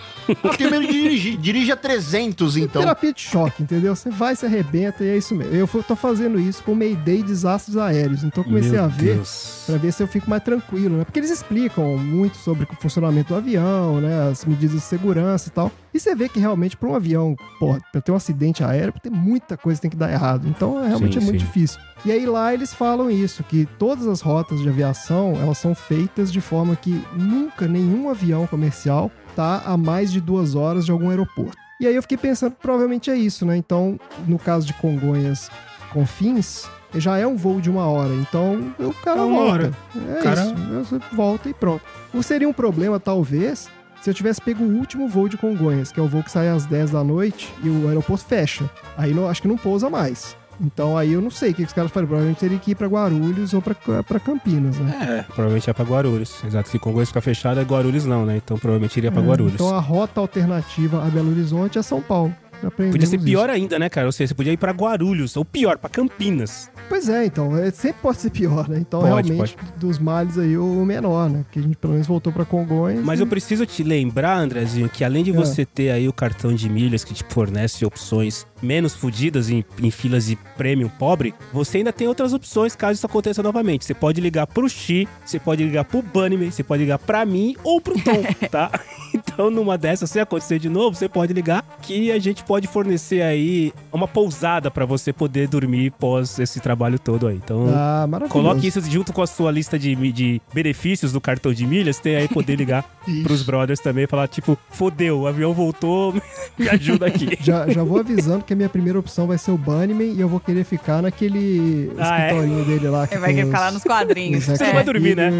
Medo de dirigir. Dirige a 300, então. Terapia de choque, entendeu? Você vai, se arrebenta e é isso mesmo. Eu tô fazendo isso com Mayday Desastres Aéreos. Então eu comecei Meu a ver Deus. pra ver se eu fico mais tranquilo, né? Porque eles explicam muito sobre o funcionamento do avião, né? As medidas de segurança e tal. E você vê que realmente para um avião, porra, pra ter um acidente aéreo, tem muita coisa que tem que dar errado. Então realmente Sim, é muito sim. difícil. E aí lá eles falam isso, que todas as rotas de aviação, elas são feitas de forma que nunca nenhum avião comercial tá a mais de duas horas de algum aeroporto. E aí eu fiquei pensando, provavelmente é isso, né? Então, no caso de Congonhas Confins, já é um voo de uma hora. Então, o cara É uma volta. hora. É Cara- isso. Você volta e pronto. Ou seria um problema, talvez, se eu tivesse pego o último voo de Congonhas, que é o voo que sai às 10 da noite e o aeroporto fecha. Aí não, acho que não pousa mais. Então aí eu não sei o que, que os caras fariam. Provavelmente teria que ir pra Guarulhos ou pra, pra Campinas, né? É, provavelmente é pra Guarulhos. Exato, que Congonhas fica fechado, é Guarulhos não, né? Então provavelmente iria pra É, Guarulhos. Então a rota alternativa a Belo Horizonte é São Paulo. Aprendemos Podia ser isso. pior ainda, né, cara? Ou seja, você podia ir pra Guarulhos, ou pior, pra Campinas. Pois é, então, é, sempre pode ser pior, né? Então, Pode, realmente, dos males aí, o menor, né? Porque a gente pelo menos voltou pra Congonhas. Mas e- eu preciso te lembrar, Andrezinho, que além de É. você ter aí o cartão de milhas que te fornece opções menos fodidas em, em filas de prêmio pobre, você ainda tem outras opções caso isso aconteça novamente. Você pode ligar pro Xi, você pode ligar pro Bunnyman, você pode ligar pra mim ou pro Tom, tá? Então, numa dessas, se acontecer de novo, você pode ligar que a gente pode fornecer aí uma pousada pra você poder dormir pós esse trabalho todo aí. Então, Ah, maravilhoso. Coloque isso junto com a sua lista de, de benefícios do cartão de milhas, tem aí poder ligar pros brothers também e falar, tipo, fodeu, o avião voltou, me ajuda aqui. Já, já vou avisando que a minha primeira opção vai ser o Bunnyman e eu vou querer ficar naquele Ah, é? escritorinho dele lá. Que Ele vai tem ficar lá os- nos quadrinhos. os Você não vai dormir, né?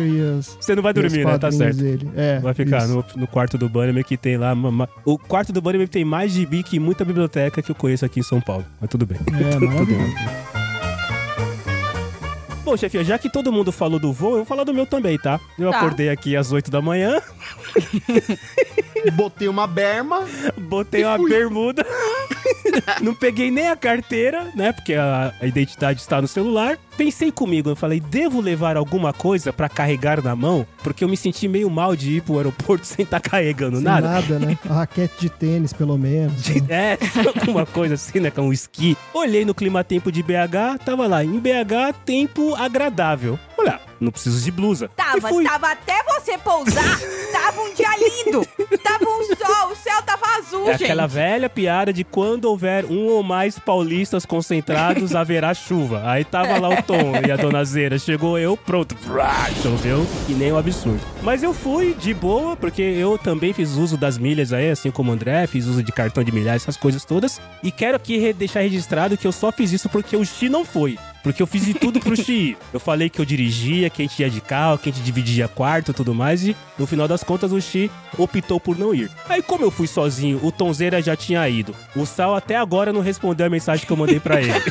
Você não vai dormir, né? Tá certo. Dele. É, Vai ficar no, no quarto do Bunnyman que tem lá. ma- ma- O quarto do Bunnyman tem mais gibi que muita biblioteca que eu conheço aqui em São Paulo. Mas tudo bem. É, maravilhoso. Bom, chefinha, já que todo mundo falou do voo, eu vou falar do meu também, tá? Eu Tá. acordei aqui às 8 da manhã, Botei uma berma. botei uma fui. bermuda, não peguei nem a carteira, né? Porque a, a identidade está no celular. Pensei comigo, eu falei, devo levar alguma coisa pra carregar na mão? Porque eu me senti meio mal de ir pro aeroporto sem estar carregando Sem nada. nada, né? A raquete de tênis, pelo menos. né? É, alguma coisa assim, né? Com um esqui. Olhei no clima tempo de BH, tava lá, em BH, tempo agradável. Olha, não preciso de blusa. Tava, tava até você pousar, tava um dia lindo. Tava um sol, o céu tava azul, É gente. aquela velha piada de quando houver um ou mais paulistas concentrados, haverá chuva. Aí tava lá o Tom e a dona Zera. Chegou eu, pronto. Choveu, que nem um absurdo. Mas eu fui de boa, porque eu também fiz uso das milhas aí, assim como o André, fiz uso de cartão de milhares, essas coisas todas. E quero aqui deixar registrado que eu só fiz isso porque o Xi não foi. Porque eu fiz de tudo pro Xi. Eu falei que eu dirigia, que a gente ia de carro, que a gente dividia quarto e tudo mais. E no final das contas, o Xi optou por não ir. Aí, como eu fui sozinho, o Tonzeira já tinha ido. O Sal até agora não respondeu a mensagem que eu mandei pra ele.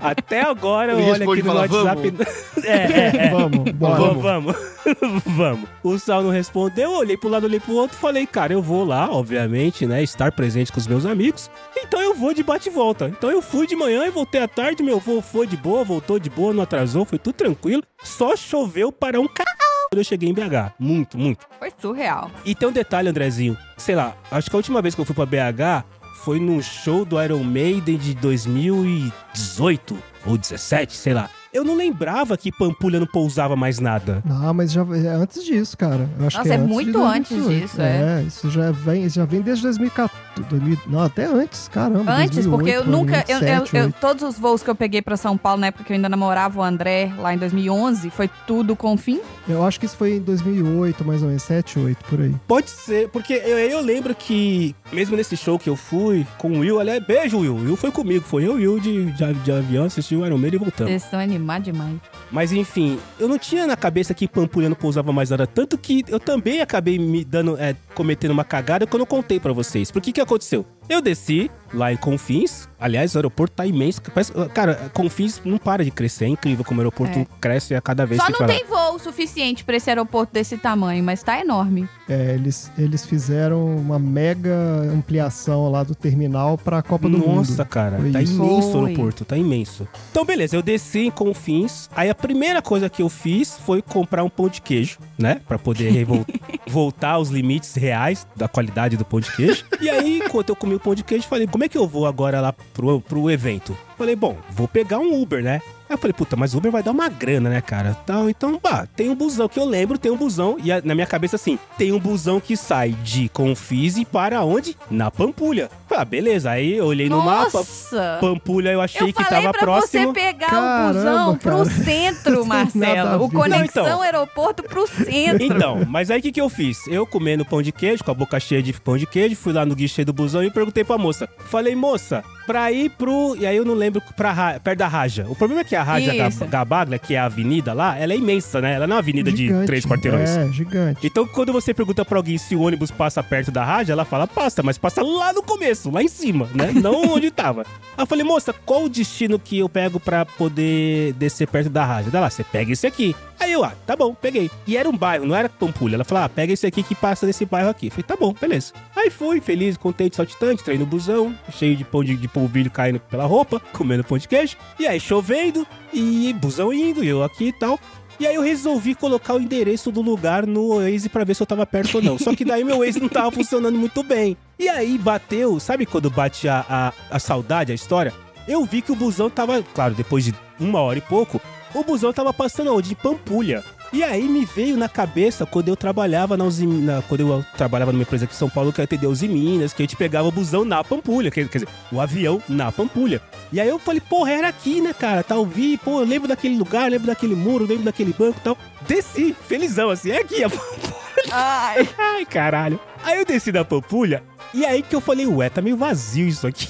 até agora, Ele olha responde aqui no fala, WhatsApp. é, é, é. Vamos, bora. Vamos, vamos. vamos. O Sal não respondeu, eu olhei pro lado, olhei pro outro, falei, cara, eu vou lá, obviamente, né, estar presente com os meus amigos. Então eu vou de bate e volta. Então eu fui de manhã e voltei à tarde, meu avô foi de boa, voltou de boa, não atrasou, foi tudo tranquilo. Só choveu para um caralho quando eu cheguei em BH. Muito, muito. Foi surreal. E tem um detalhe, Andrezinho. Sei lá, acho que a última vez que eu fui pra BH foi num show do Iron Maiden de 2018 ou 17, sei lá. Eu não lembrava que Pampulha não pousava mais nada. Não, mas já é antes disso, cara. Eu acho Nossa, que é, é antes de muito antes 2018. disso, é. isso já vem, já vem desde 2014. 2000, não, até antes, caramba. Antes, 2008, porque eu nunca. Eu, eu- 2007, eu- todos os voos que eu peguei pra São Paulo, na época que eu ainda namorava o André, lá em 2011, foi tudo com fim. Eu acho que isso foi em 2008, mais ou menos, 7, 8, por aí. Pode ser, porque eu, eu lembro que, mesmo nesse show que eu fui com o Will, aliás, beijo, Will. Will foi comigo, foi eu e o Will de, de, de avião, assistiu o Iron Maiden e voltamos. Vocês estão animados demais. Mas enfim, eu não tinha na cabeça que Pampulha não pousava mais nada. Tanto que eu também acabei me dando, é, cometendo uma cagada que eu não contei pra vocês. Por que que aconteceu? Eu desci lá em Confins. Aliás, o aeroporto tá imenso. Parece- Cara, Confins não para de crescer. É incrível como o aeroporto É. cresce a cada vez Só que não vai lá. tem voo suficiente pra esse aeroporto desse tamanho, mas tá enorme. É, eles, eles fizeram uma mega ampliação lá do terminal pra Copa do Mundo. Nossa, cara, Foi tá isso. imenso o aeroporto, tá imenso. Então, beleza, eu desci em Confins. Aí a primeira coisa que eu fiz foi comprar um pão de queijo, né? Pra poder voltar aos limites reais da qualidade do pão de queijo. E aí, enquanto eu comi o de queijo, falei, como é que eu vou agora lá pro, pro evento? Falei, bom, vou pegar um Uber, né? Aí eu falei, puta, mas o Uber vai dar uma grana, né, cara? Então, então, bah, tem um busão que eu lembro, tem um busão, e a- na minha cabeça assim, tem um busão que sai de Confis e para onde? Na Pampulha. Falei, ah, beleza. Aí eu olhei no mapa, Nossa! Pampulha eu achei Eu que tava pra próximo. você pegar Caramba, o busão pro cara. centro, nada a Marcelo. O conexão então. aeroporto pro centro. Então, mas aí o que, que eu fiz? Eu comendo pão de queijo, com a boca cheia de pão de queijo, fui lá no guichê do busão e perguntei pra moça. Falei, moça, pra ir pro. E aí eu não lembro, pra Ra- perto da Raja. O problema é que a Raja Isso. Gab- Gabaglia, que é a avenida lá, ela é imensa, né? Ela não é uma avenida de Gigante. três quarteirões. É, gigante. Então, quando você pergunta pra alguém se o ônibus passa perto da rádio, ela fala, passa, mas passa lá no começo, lá em cima, né? Não onde tava. Aí eu falei, moça, qual o destino que eu pego pra poder descer perto da rádio? Ela, você pega esse aqui. Aí eu, ah, tá bom, peguei. E era um bairro, não era Pampulha. Ela falou, ah, pega esse aqui que passa nesse bairro aqui. Eu falei, tá bom, beleza. Aí fui, feliz, contente, saltitante, entrei no busão, cheio de pão de, de polvilho caindo pela roupa, comendo pão de queijo. E aí, chovendo, e busão indo, eu aqui e tal. E aí eu resolvi colocar o endereço do lugar no Waze pra ver se eu tava perto ou não. Só que daí meu Waze não tava funcionando muito bem. E aí bateu, sabe quando bate a, a, a saudade, a história? Eu vi que o busão tava, claro, depois de uma hora e pouco, o busão tava passando onde? De Pampulha. E aí me veio na cabeça quando eu trabalhava na Uzi, na- quando eu trabalhava numa empresa aqui em São Paulo que atendeu Uzi Minas, que a gente pegava o busão na Pampulha, quer, dizer, o avião na Pampulha. E aí eu falei, porra, era aqui, né, cara? Tá, eu vi, pô, eu lembro daquele lugar, lembro daquele muro, lembro daquele banco e tal. Desci, felizão, assim, é aqui a Pampulha. Ai, Ai, caralho. Aí eu desci da Pampulha, e aí que eu falei, ué, tá meio vazio isso aqui.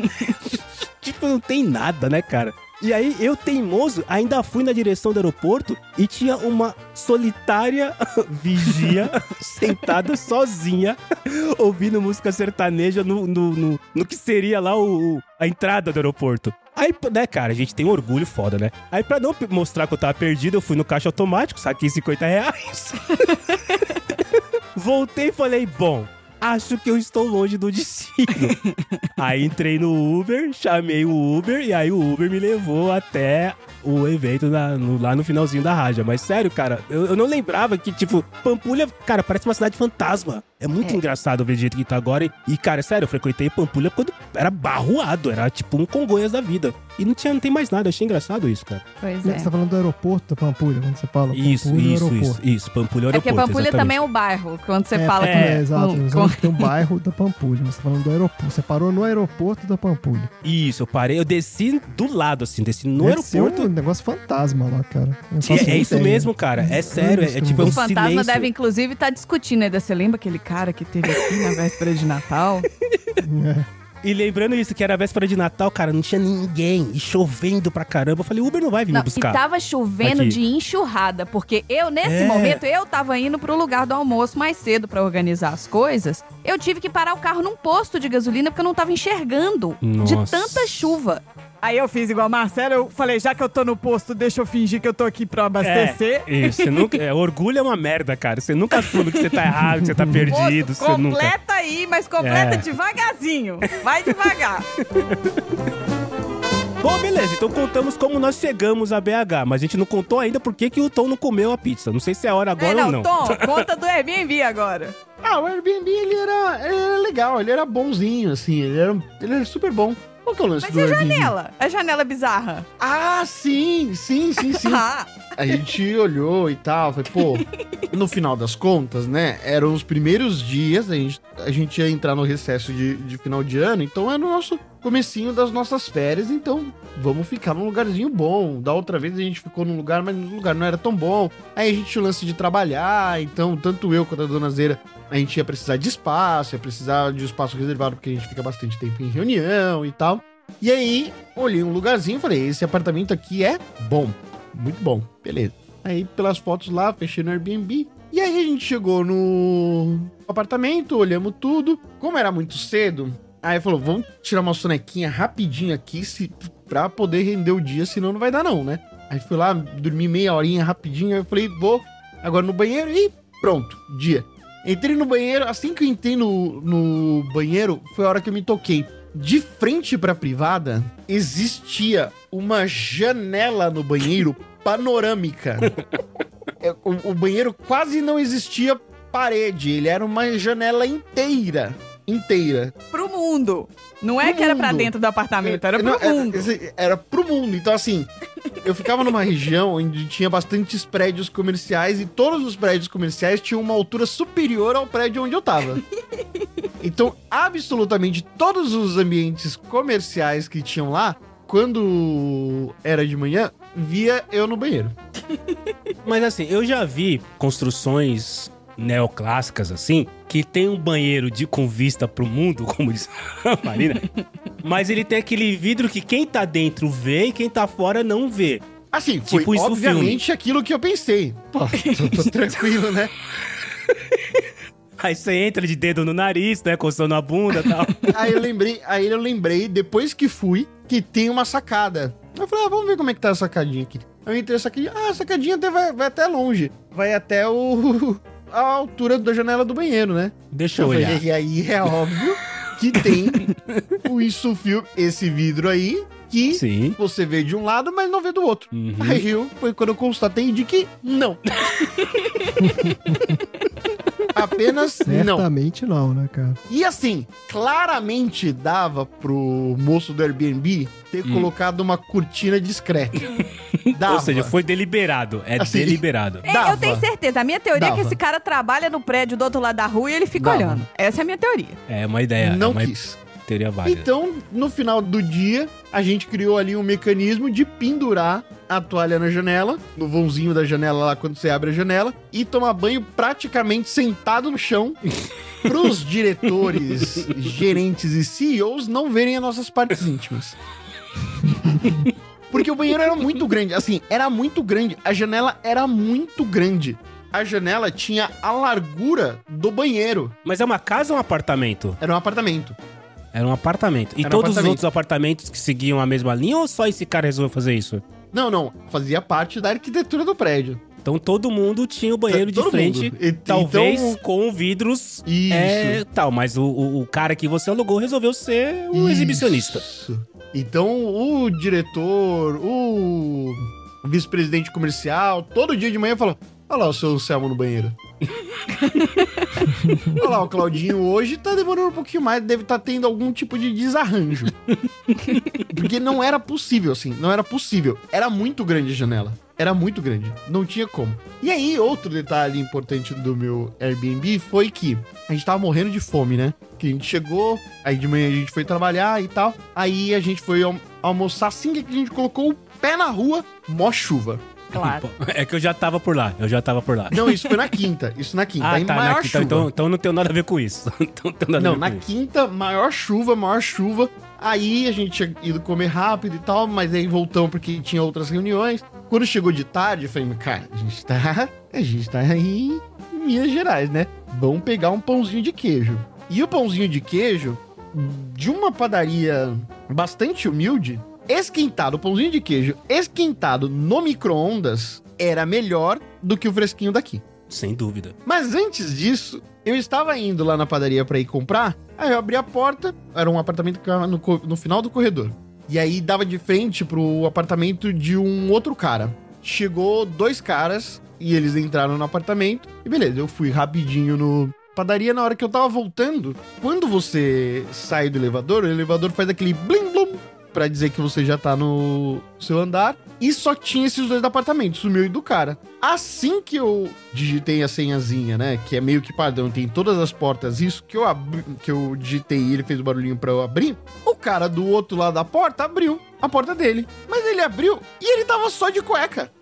tipo, não tem nada, né, cara? E aí, eu, teimoso, ainda fui na direção do aeroporto e tinha uma solitária vigia sentada sozinha, ouvindo música sertaneja no, no, no, no que seria lá o, a entrada do aeroporto. Aí, né, cara, a gente tem um orgulho foda, né? Aí, pra não mostrar que eu tava perdido, eu fui no caixa automático, saquei 50 reais. Voltei e falei, bom, acho que eu estou longe do destino. aí entrei no Uber, chamei o Uber e aí o Uber me levou até o evento na- no- lá no finalzinho da Raja. Mas sério, cara, eu, eu não lembrava que, tipo, Pampulha, cara, parece uma cidade fantasma. É muito É. engraçado ver do jeito que tá agora. E, e, cara, sério, eu frequentei Pampulha quando era barroado, era tipo um Congonhas da vida. E não, tinha, não tem mais nada, eu achei engraçado isso, cara. pois é. Você tá falando do aeroporto da Pampulha, quando você fala Isso, Pampulha, isso, aeroporto. isso, isso. Pampulha é É porque aeroporto. Pampulha exatamente. também é o bairro, quando você é, fala é, com- é, exato. com- Você tem um bairro da Pampulha. Você tá falando do aeroporto. Você parou no aeroporto da Pampulha. Isso, eu parei, eu desci do lado, assim, desci no ser aeroporto. um negócio fantasma lá, cara. É, é isso mesmo, cara. É sério. É, é tipo é um O fantasma silêncio. deve, inclusive, estar discutindo ainda. Você lembra aquele cara que teve aqui na véspera de Natal? É. E lembrando isso, que era véspera de Natal, cara, não tinha ninguém. E chovendo pra caramba. Eu falei, Uber não vai vir Não, me buscar. E tava chovendo Aqui. de enxurrada, porque eu, nesse É. momento, eu tava indo pro lugar do almoço mais cedo pra organizar as coisas. Eu tive que parar o carro num posto de gasolina porque eu não tava enxergando de Nossa. tanta chuva. Aí eu fiz igual a Marcela, eu falei, já que eu tô no posto, deixa eu fingir que eu tô aqui pra abastecer. É, isso, você nunca, é, orgulho é uma merda, cara. Você nunca assume que você tá errado, que você tá perdido. Moço, Você nunca... completa aí, mas completa É. devagarzinho. Vai devagar. Bom, beleza. Então contamos como nós chegamos a BH, mas a gente não contou ainda por que, que o Tom não comeu a pizza. Não sei se é a hora agora é, não, ou não. Tom, conta do Airbnb agora. Ah, o Airbnb, ele era, ele era legal, ele era bonzinho, assim, ele era, ele era super bom. Qual que é o lance Mas do e a Airbnb? janela? A janela bizarra. Ah, sim, sim, sim, sim. Ah, A gente olhou e tal, foi, pô, no final das contas, né, eram os primeiros dias, a gente, a gente ia entrar no recesso de, de final de ano, então era o nosso comecinho das nossas férias, então vamos ficar num lugarzinho bom. Da outra vez a gente ficou num lugar, mas o lugar não era tão bom. Aí a gente tinha o lance de trabalhar, então tanto eu quanto a dona Zeira, a gente ia precisar de espaço, ia precisar de espaço reservado, porque a gente fica bastante tempo em reunião e tal. E aí, olhei um lugarzinho e falei: esse apartamento aqui é bom. Muito bom. Beleza. Aí, pelas fotos lá, fechei no Airbnb. E aí, a gente chegou no apartamento, olhamos tudo. Como era muito cedo, aí falou: vamos tirar uma sonequinha rapidinho aqui se, pra poder render o dia, senão não vai dar, não, né? Aí fui lá, dormi meia horinha rapidinho. Aí eu falei: vou agora no banheiro e pronto, dia. Entrei no banheiro, assim que eu entrei no, no banheiro, foi a hora que eu me toquei. De frente pra privada, existia uma janela no banheiro panorâmica. É, o, o banheiro quase não existia parede, ele era uma janela inteira. Inteira. pro mundo. Não é Pro que era pra dentro do apartamento, era pro Não, era- mundo. esse- Era, pro mundo. Então, assim, eu ficava numa região onde tinha bastantes prédios comerciais e todos os prédios comerciais tinham uma altura superior ao prédio onde eu tava. Então, absolutamente todos os ambientes comerciais que tinham lá, quando era de manhã, via eu no banheiro. Mas assim, eu já vi construções neoclássicas assim, que tem um banheiro de com vista pro mundo, como diz a Marina. mas ele tem aquele vidro que quem tá dentro vê e quem tá fora não vê. Assim, foi Tipo obviamente aquilo que eu pensei. Pô, tô, tô tranquilo, né? Aí você entra de dedo no nariz, né, coçando a bunda e tal. Aí eu lembrei, aí eu lembrei, depois que fui, que tem uma sacada. Eu falei, ah, vamos ver como é que tá a sacadinha aqui. Eu entrei a sacadinha, ah, a sacadinha até vai, vai até longe. Vai até o. a altura da janela do banheiro, né? Deixa eu olhar. falei, e aí é óbvio que tem o isso esse vidro aí, que Sim. você vê de um lado, mas não vê do outro. Uhum. Aí eu, foi quando eu constatei de que não. Apenas não. Certamente não, né, cara? E assim, claramente dava pro moço do Airbnb ter Hum. colocado uma cortina discreta. Dava. Ou seja, foi deliberado. É Assim. deliberado. É, Dava. eu tenho certeza. A minha teoria é que Dava. esse cara trabalha no prédio do outro lado da rua e ele fica Dava. olhando. Essa é a minha teoria. É uma ideia. não é uma quis. Válida. Então, no final do dia, a gente criou ali um mecanismo de pendurar a toalha na janela, no vãozinho da janela lá quando você abre a janela, e tomar banho praticamente sentado no chão. Pros diretores, gerentes e CEOs não verem as nossas partes íntimas. Porque o banheiro era muito grande, assim, era muito grande. A janela era muito grande. A janela tinha a largura do banheiro. Mas é uma casa ou um apartamento? Era um apartamento. Era um apartamento. E Era um todos os apartamento. outros apartamentos que seguiam a mesma linha ou só esse cara resolveu fazer isso? Não, não. Fazia parte da arquitetura do prédio. Então todo mundo tinha o banheiro de frente. E- talvez então- com vidros. Isso. É, tal, mas o, o, cara que você alugou resolveu ser um exibicionista. Isso. Então, o diretor, o vice-presidente comercial, todo dia de manhã fala: Olha lá o seu Selmo no banheiro. Olha lá, o Claudinho hoje tá demorando um pouquinho mais, deve estar tendo algum tipo de desarranjo. Porque não era possível, assim, não era possível. Era muito grande a janela. Era muito grande. Não tinha como. E aí, outro detalhe importante do meu Airbnb foi que a gente tava morrendo de fome, né? Que a gente chegou, aí de manhã a gente foi trabalhar e tal. Aí a gente foi alm- almoçar assim que a gente colocou o pé na rua, mó chuva. Claro. É que eu já tava por lá, eu já tava por lá. Não, isso foi na quinta. Isso na quinta. Ah, tá, maior na quinta, chuva. então, então não tem nada a ver com isso. Então não Não, ver na com isso. quinta, maior chuva, maior chuva. Aí a gente tinha ido comer rápido e tal, mas aí voltamos porque tinha outras reuniões. Quando chegou de tarde, eu falei, cara, a gente tá. A gente tá aí em Minas Gerais, né? Vamos pegar um pãozinho de queijo. E o pãozinho de queijo, de uma padaria bastante humilde, esquentado, o pãozinho de queijo esquentado no micro-ondas era melhor do que o fresquinho daqui. Sem dúvida. Mas antes disso, eu estava indo lá na padaria pra ir comprar. Aí eu abri a porta, era um apartamento que ficava no, no final do corredor. E aí dava de frente pro apartamento de um outro cara. Chegou dois caras e eles entraram no apartamento. E beleza, eu fui rapidinho no padaria. Na hora que eu tava voltando, quando você sai do elevador, o elevador faz aquele blim blum pra dizer que você já tá no seu andar. E só tinha esses dois apartamentos, o meu e do cara. Assim que eu digitei a senhazinha, né? Que é meio que padrão, tem todas as portas. Isso que eu, abri, que eu digitei e ele fez o barulhinho pra eu abrir. O cara do outro lado da porta abriu a porta dele. Mas ele abriu e ele tava só de cueca.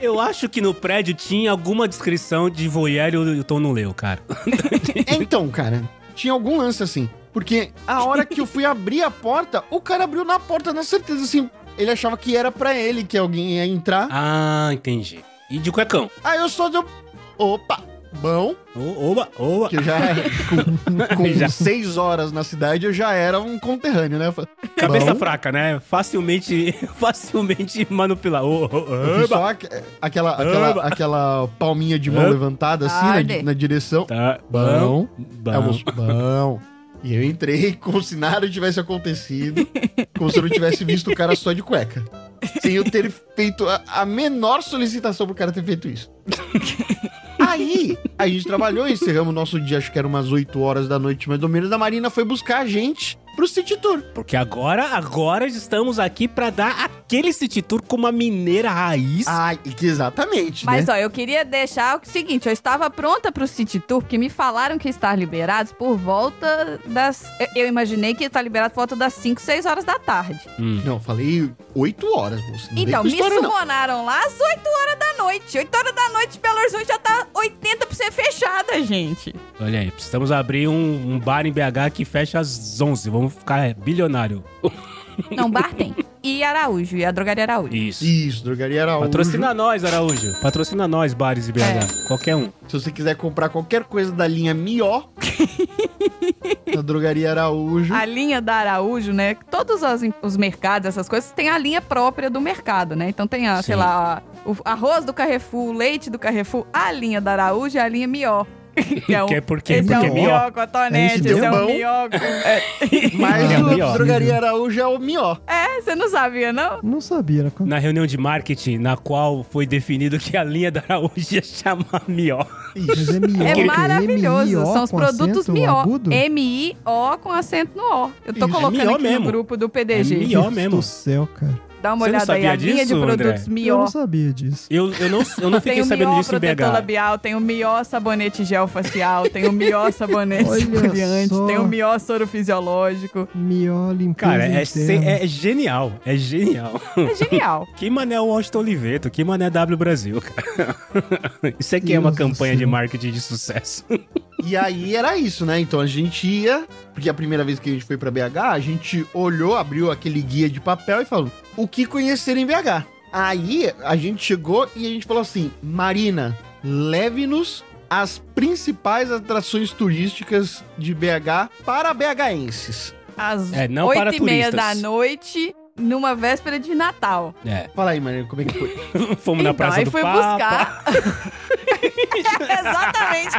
Eu acho que no prédio tinha alguma descrição de voyeur e o Tom não leu, cara. Então, cara, tinha algum lance assim. Porque a hora que eu fui abrir a porta, o cara abriu na porta, na certeza, assim. Ele achava que era pra ele que alguém ia entrar. Ah, entendi. E de cuecão? Aí eu só deu. Opa! Bom, Ô, Oba, oba. que eu já. Com, com Já. seis horas na cidade, eu já era um conterrâneo, né? Cabeça bom. fraca, né? Facilmente, facilmente manipular. Ô, ô, Eu fiz oba. só aqu- aquela, aquela, Oba. aquela palminha de mão Oba. levantada, assim, na, Arde. na direção. Tá, Bom. bom. É, moço, bom. E eu entrei como se nada tivesse acontecido, como se eu não tivesse visto o cara só de cueca. Sem eu ter feito a, a menor solicitação pro cara ter feito isso. Aí, a gente trabalhou, encerramos o nosso dia, acho que era umas 8 horas da noite, mais ou menos. A Marina foi buscar a gente pro City Tour. Porque agora, agora estamos aqui pra dar aquele city tour com uma mineira raiz. Ah, que exatamente, Mas né? ó, eu queria deixar o seguinte, eu estava pronta pro City Tour, porque me falaram que ia estar liberados por volta das... eu- imaginei que ia estar liberado por volta das 5, 6 horas da tarde. Hum. Não, falei 8 horas, moço. Não Então, me história, não. sumonaram lá às 8 horas da noite. 8 horas da noite, Belo Horizonte já tá 80% fechada, gente. Olha aí, precisamos abrir um, um bar em BH que fecha às 11. Vamos ficar é, bilionário. Não, bar tem. E Araújo, e a drogaria Araújo. Isso. Isso, drogaria Araújo. Patrocina nós, Araújo. Patrocina nós, bares de BH. É. Qualquer um. Se você quiser comprar qualquer coisa da linha Mió, na drogaria Araújo. A linha da Araújo, né? Todos os, os mercados, essas coisas, tem a linha própria do mercado, né? Então tem, a, sei Sim. lá, o arroz do Carrefour, o leite do Carrefour, a linha da Araújo e a linha Mió. Que é, um, Que é porque- esse porque é é o Mió. Mió cotonete, É isso, esse é o com- É, Mas É o Mió. drogaria Araújo é o Mió. é, você não sabia, não? Não sabia, né? Na reunião de marketing, na qual foi definido que a linha da Araújo ia chamar Mió. Mas é mió. É que maravilhoso. São os produtos Mió. M-I-O com acento no O. Eu tô Isso, colocando Mió aqui mesmo. no grupo do PDG. É Mió Deus mesmo. do céu, cara. Dá uma Você olhada aí. A linha de disso, produtos André? Eu não sabia disso. Eu, eu, não, eu não Tem fiquei o sabendo Mió disso em protetor BH. labial, tem o Mió sabonete gel facial, tem o Mió sabonete esfoliante, tem o Mió soro fisiológico. Mió, limpeza Cara, é, interna. é genial. É genial. É genial. Que mané o Washington Oliveto, que mané W Brasil, cara. Isso aqui é uma Deus campanha de marketing de sucesso. E aí era isso, né? Então a gente ia, porque a primeira vez que a gente foi pra BH, a gente olhou, abriu aquele guia de papel e falou: o que conhecer em BH? Aí a gente chegou e a gente falou assim: Marina, leve-nos às principais atrações turísticas de BH para BHenses. Às É, não oito para e meia turistas. da noite, numa véspera de Natal. É. Fala aí, Marina, como é que foi? Fomos na então, Praça aí do fui Papa. buscar. Exatamente.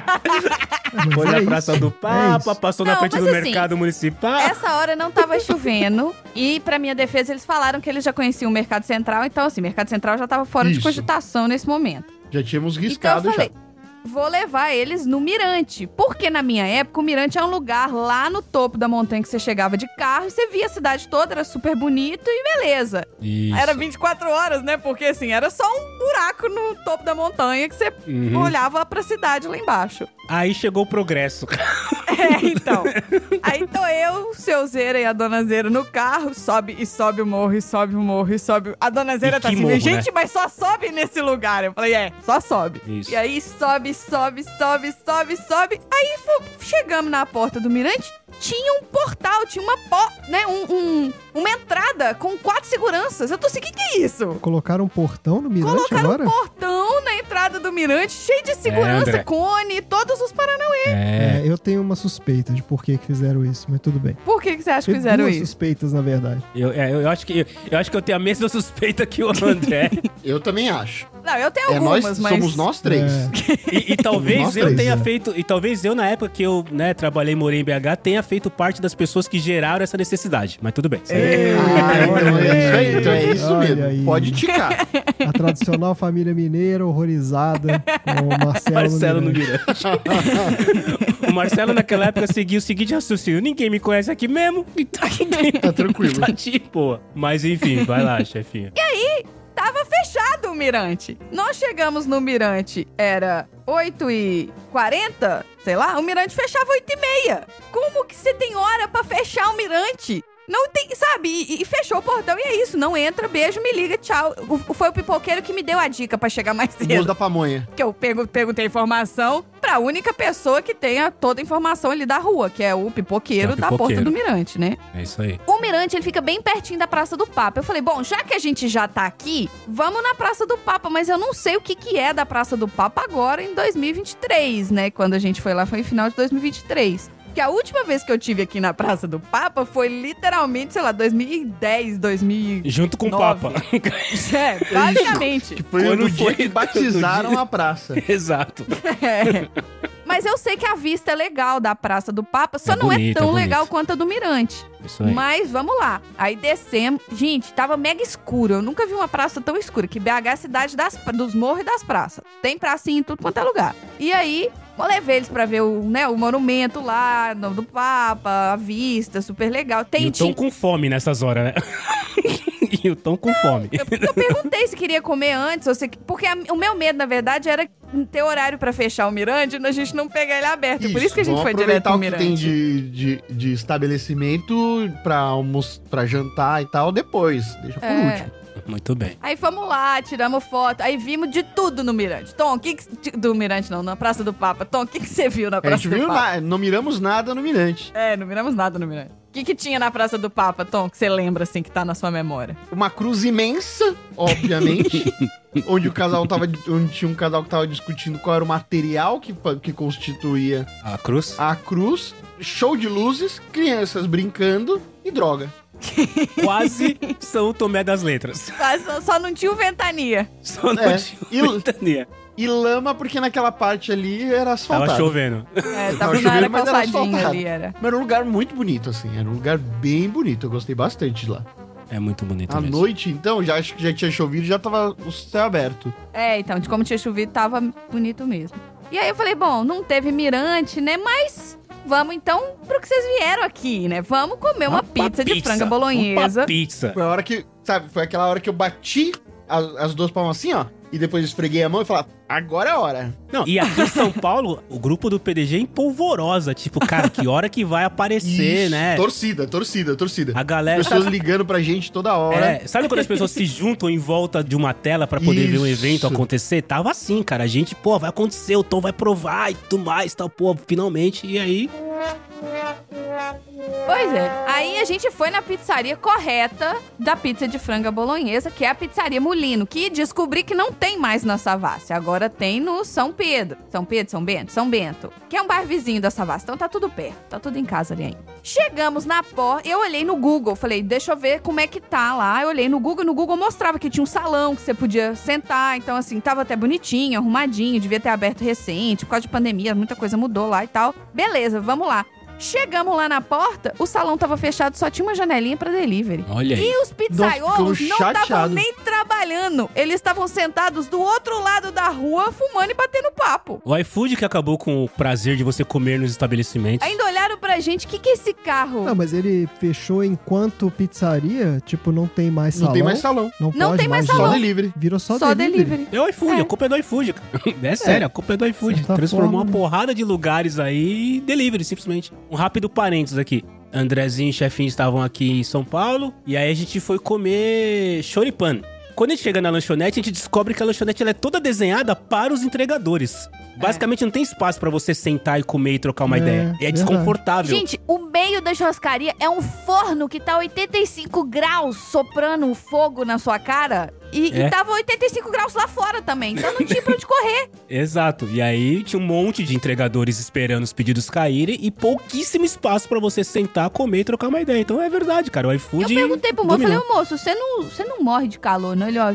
Foi é na isso, Praça do é Papa, passou na Não, frente mas do assim, mercado municipal. Essa hora não tava chovendo. E, pra minha defesa, eles falaram que eles já conheciam o Mercado Central. Então, assim, o Mercado Central já tava fora de Isso. cogitação nesse momento. Já tínhamos Então riscado eu falei, já. Vou levar eles no Mirante. Porque na minha época, o Mirante é um lugar lá no topo da montanha que você chegava de carro e você via a cidade toda, era super bonito e beleza. Isso. Era 24 horas, né? Porque assim, era só um buraco no topo da montanha que você Uhum. olhava pra cidade lá embaixo. Aí chegou o progresso. É, então. Aí tô eu, o seu Zera e a dona Zera no carro, sobe e sobe o morro, e sobe o morro, e sobe. A dona Zera E tá assim, morro, gente, né? mas só sobe nesse lugar. Eu falei, é, só sobe. Isso. E aí sobe, sobe, sobe, sobe, sobe. Aí chegamos na porta do mirante, tinha um portal, tinha uma po né, um, um- uma entrada com quatro seguranças. Eu tô assim, o que, que é isso? Colocaram um portão no mirante Colocaram agora? um portão na entrada do mirante, cheio de segurança, André. cone, todos os paranauê. É. É, eu tenho uma suspeita de por que, fizeram isso, mas tudo bem. Por que, que você acha que fizeram duas isso? suspeitas, na verdade. Eu, é, eu, acho que, eu, eu acho que eu tenho a mesma suspeita que o André. Eu também acho. Não, eu tenho É algumas, nós, mas... somos nós três. É, E, e talvez eu três, tenha né? feito. E talvez eu, na época que eu né, trabalhei e morei em BH, tenha feito parte das pessoas que geraram essa necessidade. Mas tudo bem. É. Ah, então olha é isso aí. aí. Então é isso mesmo. aí. Pode ticar. a tradicional família mineira horrorizada com o Marcelo, Marcelo no Miranda. Mirante. o Marcelo, naquela época, seguia o seguinte raciocínio: ninguém me conhece aqui mesmo. Então, Tá tranquilo. tá de boa. Mas enfim, vai lá, chefinha. Tava fechado o mirante. Nós chegamos no mirante, era 8 e 40, sei lá, o mirante fechava 8 e meia. Como que você tem hora pra fechar o mirante? Não tem, sabe? E, e fechou o portão e é isso. Não entra, beijo, me liga, tchau. O- foi o pipoqueiro que me deu a dica pra chegar mais Moço cedo. da pamonha. Que eu pergu- perguntei informação pra única pessoa que tenha toda a informação ali da rua, que é o pipoqueiro É o da porta pipoqueiro. do mirante, né? É isso aí. O Mirante, ele fica bem pertinho da Praça do Papa. Eu falei, bom, já que a gente já tá aqui, vamos na Praça do Papa. Mas eu não sei o que, que é da Praça do Papa agora em 2023, né? Quando a gente foi lá, foi em final de 2023. Porque a última vez que eu tive aqui na Praça do Papa foi literalmente, sei lá, 2010, 2000. Junto com o. Papa. É, basicamente. Que foi Quando foi- que batizaram a praça. Exato. É. Mas eu sei que a vista é legal da Praça do Papa, só É não bonito, é tão é legal quanto a do Mirante. Isso aí. Mas vamos lá. Aí descemos. Gente, tava mega escuro. Eu nunca vi uma praça tão escura. Que BH é a cidade das, dos morros e das praças. Tem pracinha em tudo quanto é lugar. E aí, eu levei eles pra ver o, né, o monumento lá, no do Papa, a vista, super legal. E Tem o Tom tinha- com fome nessas horas, né? e o Tom com fome. eu, eu perguntei se queria comer antes, ou se, porque a- o meu medo, na verdade, era ter horário pra fechar o Mirante e a gente não pegar ele aberto. Por isso que a gente foi direto aproveitar pro o que tem Mirante. de, de, de estabelecimento pra, almoço, pra jantar e tal depois. Deixa por É. último. Muito bem. Aí fomos lá, tiramos foto, aí vimos de tudo no Mirante. Tom, o que, que do Mirante não, na Praça do Papa. Tom, o que, que você viu na A Praça gente do viu, Papa? na- não miramos nada no Mirante. É, não miramos nada no Mirante. O que, que tinha na Praça do Papa, Tom, que você lembra, assim, que tá na sua memória? Uma cruz imensa, obviamente. onde o casal tava. Onde tinha um casal que tava discutindo qual era o material que, que constituía A cruz. a cruz. Show de luzes, crianças brincando e droga. Quase São Tomé das Letras. Mas só, só não tinha o Ventania. Só não É. tinha E- ventania. E lama, porque naquela parte ali era asfaltado. Tava chovendo. É, Tava tava na chovendo, mas era calçadinha asfaltado. ali, era. Mas era um lugar muito bonito, assim. Era um lugar bem bonito. Eu gostei bastante de lá. É muito bonito À mesmo. noite, então, já acho que já tinha chovido já tava o céu aberto. É, então, de como tinha chovido, tava bonito mesmo. E aí eu falei, bom, não teve mirante, né? Mas vamos então pro que vocês vieram aqui, né? Vamos comer uma, pizza, de franga bolonhesa. Uma pizza. Foi a hora que, sabe, foi aquela hora que eu bati as, as duas palmas assim, ó. E depois esfreguei a mão e falei, agora é a hora. Não, e aqui em São Paulo, o grupo do PDG é em polvorosa. Tipo, cara, que hora que vai aparecer, Isso. né? Torcida, torcida, torcida. A galera. Pessoas ligando pra gente toda hora. É, sabe quando as pessoas se juntam em volta de uma tela pra poder ver um Isso. evento acontecer? Tava assim, cara. A gente, pô, vai acontecer, o Tom vai provar e tudo mais, tal, pô, finalmente. E aí, Pois é. Aí a gente foi na pizzaria correta da pizza de franga bolonhesa, que é a pizzaria Molino, que descobri que não tem mais na Savassi. Agora tem no São Pedro. São Pedro, São Bento? São Bento. Que é um bar vizinho da Savassi. Então tá tudo perto. Tá tudo em casa ali ainda. Chegamos na porta, eu olhei no Google. Falei, deixa eu ver como é que tá lá. Eu olhei no Google, no Google mostrava que tinha um salão que você podia sentar. Então, assim, tava até bonitinho, arrumadinho. Devia ter aberto recente. Por causa de pandemia, muita coisa mudou lá e tal. Beleza, vamos lá. Chegamos lá na porta, o salão tava fechado, só tinha uma janelinha pra delivery. olha aí. E os pizzaiolos ficamos não estavam nem trabalhando. Eles estavam sentados do outro lado da rua, fumando e batendo papo. O iFood que acabou com o prazer de você comer nos estabelecimentos. Ainda olharam pra gente, o que, que é esse carro? Não, mas ele fechou enquanto pizzaria, tipo, não tem mais Não salão. tem mais salão. Não, Não pode tem mais Só salão. delivery. Virou só, Só delivery. delivery. É o iFood, É. a culpa é do iFood. cara. É sério, a culpa é do iFood. certa Transformou forma, uma né? porrada de lugares aí em delivery, simplesmente. Um rápido parênteses aqui. Andrezinho e chefinho estavam aqui em São Paulo. E aí a gente foi comer choripan. Quando a gente chega na lanchonete, a gente descobre que a lanchonete ela é toda desenhada para os entregadores. Basicamente não tem espaço pra você sentar e comer e trocar uma É, ideia. E é verdade. desconfortável. Gente, o meio da churrascaria é um forno que tá 85 graus soprando fogo na sua cara. E, É. e tava 85 graus lá fora também. Então não tinha pra onde correr. Exato. E aí tinha um monte de entregadores esperando os pedidos caírem e pouquíssimo espaço pra você sentar, comer e trocar uma ideia. Então é verdade, cara. O Eu iFood. perguntei pro moço, falei, ô moço, você não, você não morre de calor, não? Ele, ó,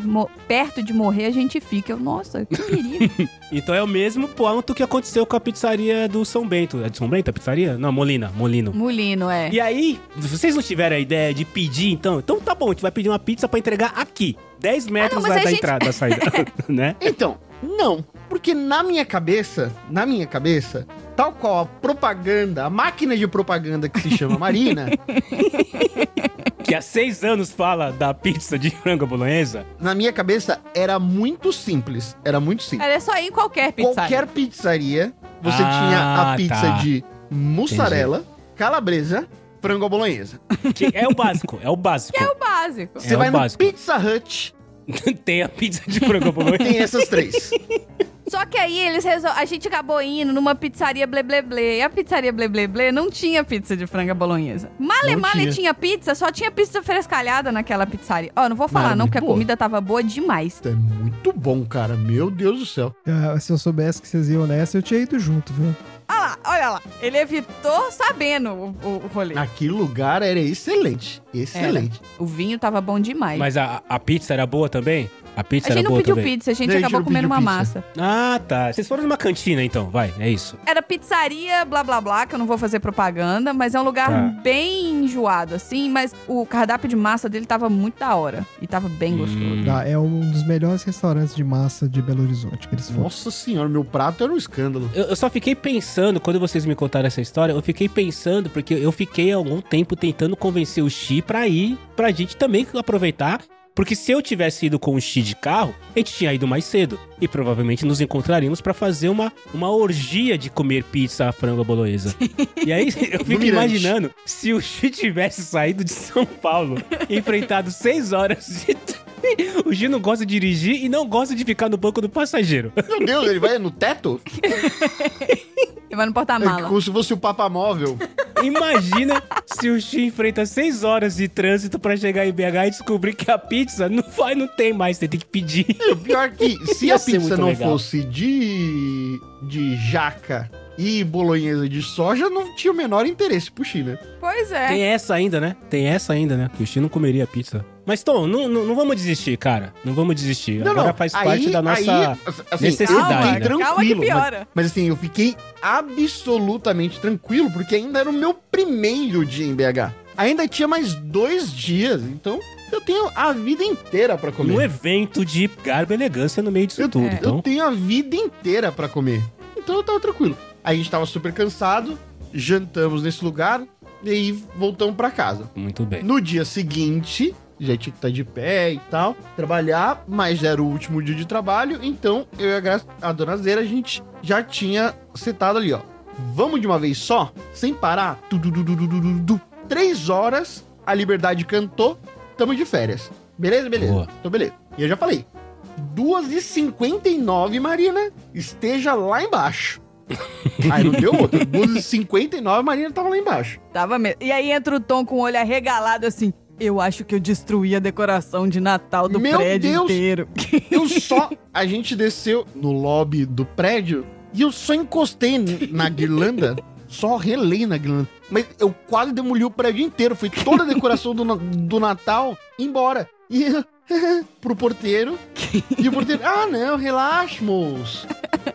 perto de morrer a gente fica. Eu, nossa, que perigo. Então é o mesmo ponto que aconteceu com a pizzaria do São Bento. É de São Bento a pizzaria? Não, Molina. Molino. Mulino, é. E aí, vocês não tiveram a ideia de pedir, então? Então tá bom, a gente vai pedir uma pizza pra entregar aqui. 10 metros mas da, a da gente- entrada, da saída, né? Então, não. Porque na minha cabeça, na minha cabeça, tal qual a propaganda, a máquina de propaganda que se chama Marina, Que há seis anos fala da pizza de frango bolonhesa. na minha cabeça era muito simples. Era muito simples. Era só ir em qualquer pizza. Qualquer pizzaria, você Ah, tinha a pizza tá. de mussarela, calabresa, frango à bolonhesa. Que é o básico, é o básico. É o básico. Você É vai no básico. Pizza Hut, Tem a pizza de frango à bolonhesa. tem essas três. Só que aí eles resol... a gente acabou indo numa pizzaria blé blé blé. E a pizzaria blé blé blé não tinha pizza de franga bolonhesa. Male Não male tinha. tinha. pizza, só tinha pizza frescalhada naquela pizzaria. Ó, não vou falar Mas não, porque a comida tava boa demais. É muito bom, cara. Meu Deus do céu. Ah, se eu soubesse que vocês iam nessa, eu tinha ido junto, viu? Olha lá, olha lá. Ele evitou sabendo o, o, o rolê. Aquele lugar era excelente. Excelente. O vinho tava bom demais. Mas a, a pizza era boa também? A pizza a era gente não boa pediu também? pizza, a gente Não, a gente acabou comendo uma pizza. massa. Ah, tá. Vocês foram numa cantina então, vai, é isso. Era pizzaria, blá blá blá, que eu não vou fazer propaganda, mas é um lugar Tá. bem enjoado, assim. Mas o cardápio de massa dele tava muito da hora. E tava bem gostoso. Hum. Tá, é um dos melhores restaurantes de massa de Belo Horizonte que eles foram. Nossa senhora, meu prato era um escândalo. Eu, eu só fiquei pensando, quando vocês me contaram essa história, eu fiquei pensando, porque eu fiquei há algum tempo tentando convencer o Xi pra ir, pra gente também aproveitar. Porque se eu tivesse ido com o Xi de carro, a gente tinha ido mais cedo. E provavelmente nos encontraríamos pra fazer uma, uma orgia de comer pizza frango à bolonhesa. e aí eu fico imaginando se o Xi tivesse saído de São Paulo enfrentado seis horas de... O Xi não gosta de dirigir e não gosta de ficar no banco do passageiro. Meu Deus, ele vai no teto? Ele vai no É porta-mala. como se fosse o Papa Móvel. Imagina se o Xi enfrenta seis horas de trânsito pra chegar em BH e descobrir que a pizza não vai, não tem mais, você tem que pedir. E o pior que, se a pizza não legal. fosse de, de jaca e bolonhesa de soja, não tinha o menor interesse pro China. Pois é. Tem essa ainda, né? Tem essa ainda, né? Que o Xi não comeria pizza. Mas, Tom, não, não, não vamos desistir, cara. Não vamos desistir. Não, Agora não. faz Aí- parte da nossa aí, assim, necessidade, fiquei né? tranquilo. Calma que mas- piora. Mas, assim, eu fiquei absolutamente tranquilo, porque ainda era o meu primeiro dia em BH. Ainda tinha mais dois dias, então eu tenho a vida inteira pra comer. Um evento de garbo e elegância no meio disso Eu, tudo. é. Então, eu tenho a vida inteira pra comer. Então eu tava tranquilo. A gente tava super cansado, jantamos nesse lugar e aí voltamos pra casa. muito bem. No dia seguinte, já tinha que estar de pé e tal, trabalhar, mas era o último dia de trabalho, então eu e a, Gra- a dona Zera, a gente já tinha setado ali, ó. Vamos de uma vez só, sem parar. Du, du, du. Três horas, a Liberdade cantou, tamo de férias. Beleza, beleza. Boa. Então, beleza. E eu já falei. 2h59, Marina, esteja lá embaixo. Aí não deu outra. 2h59, Marina tava lá embaixo. Tava mesmo. E aí entra o Tom com o olho arregalado assim. Eu acho que eu destruí a decoração de Natal do Meu prédio Deus! inteiro. Eu só. A gente desceu no lobby do prédio e eu só encostei na guirlanda. Só relei na guirlanda. Mas eu quase demoli o prédio inteiro. Foi toda a decoração do, do Natal embora. E pro porteiro. E o porteiro. Ah, não, relaxa, moço.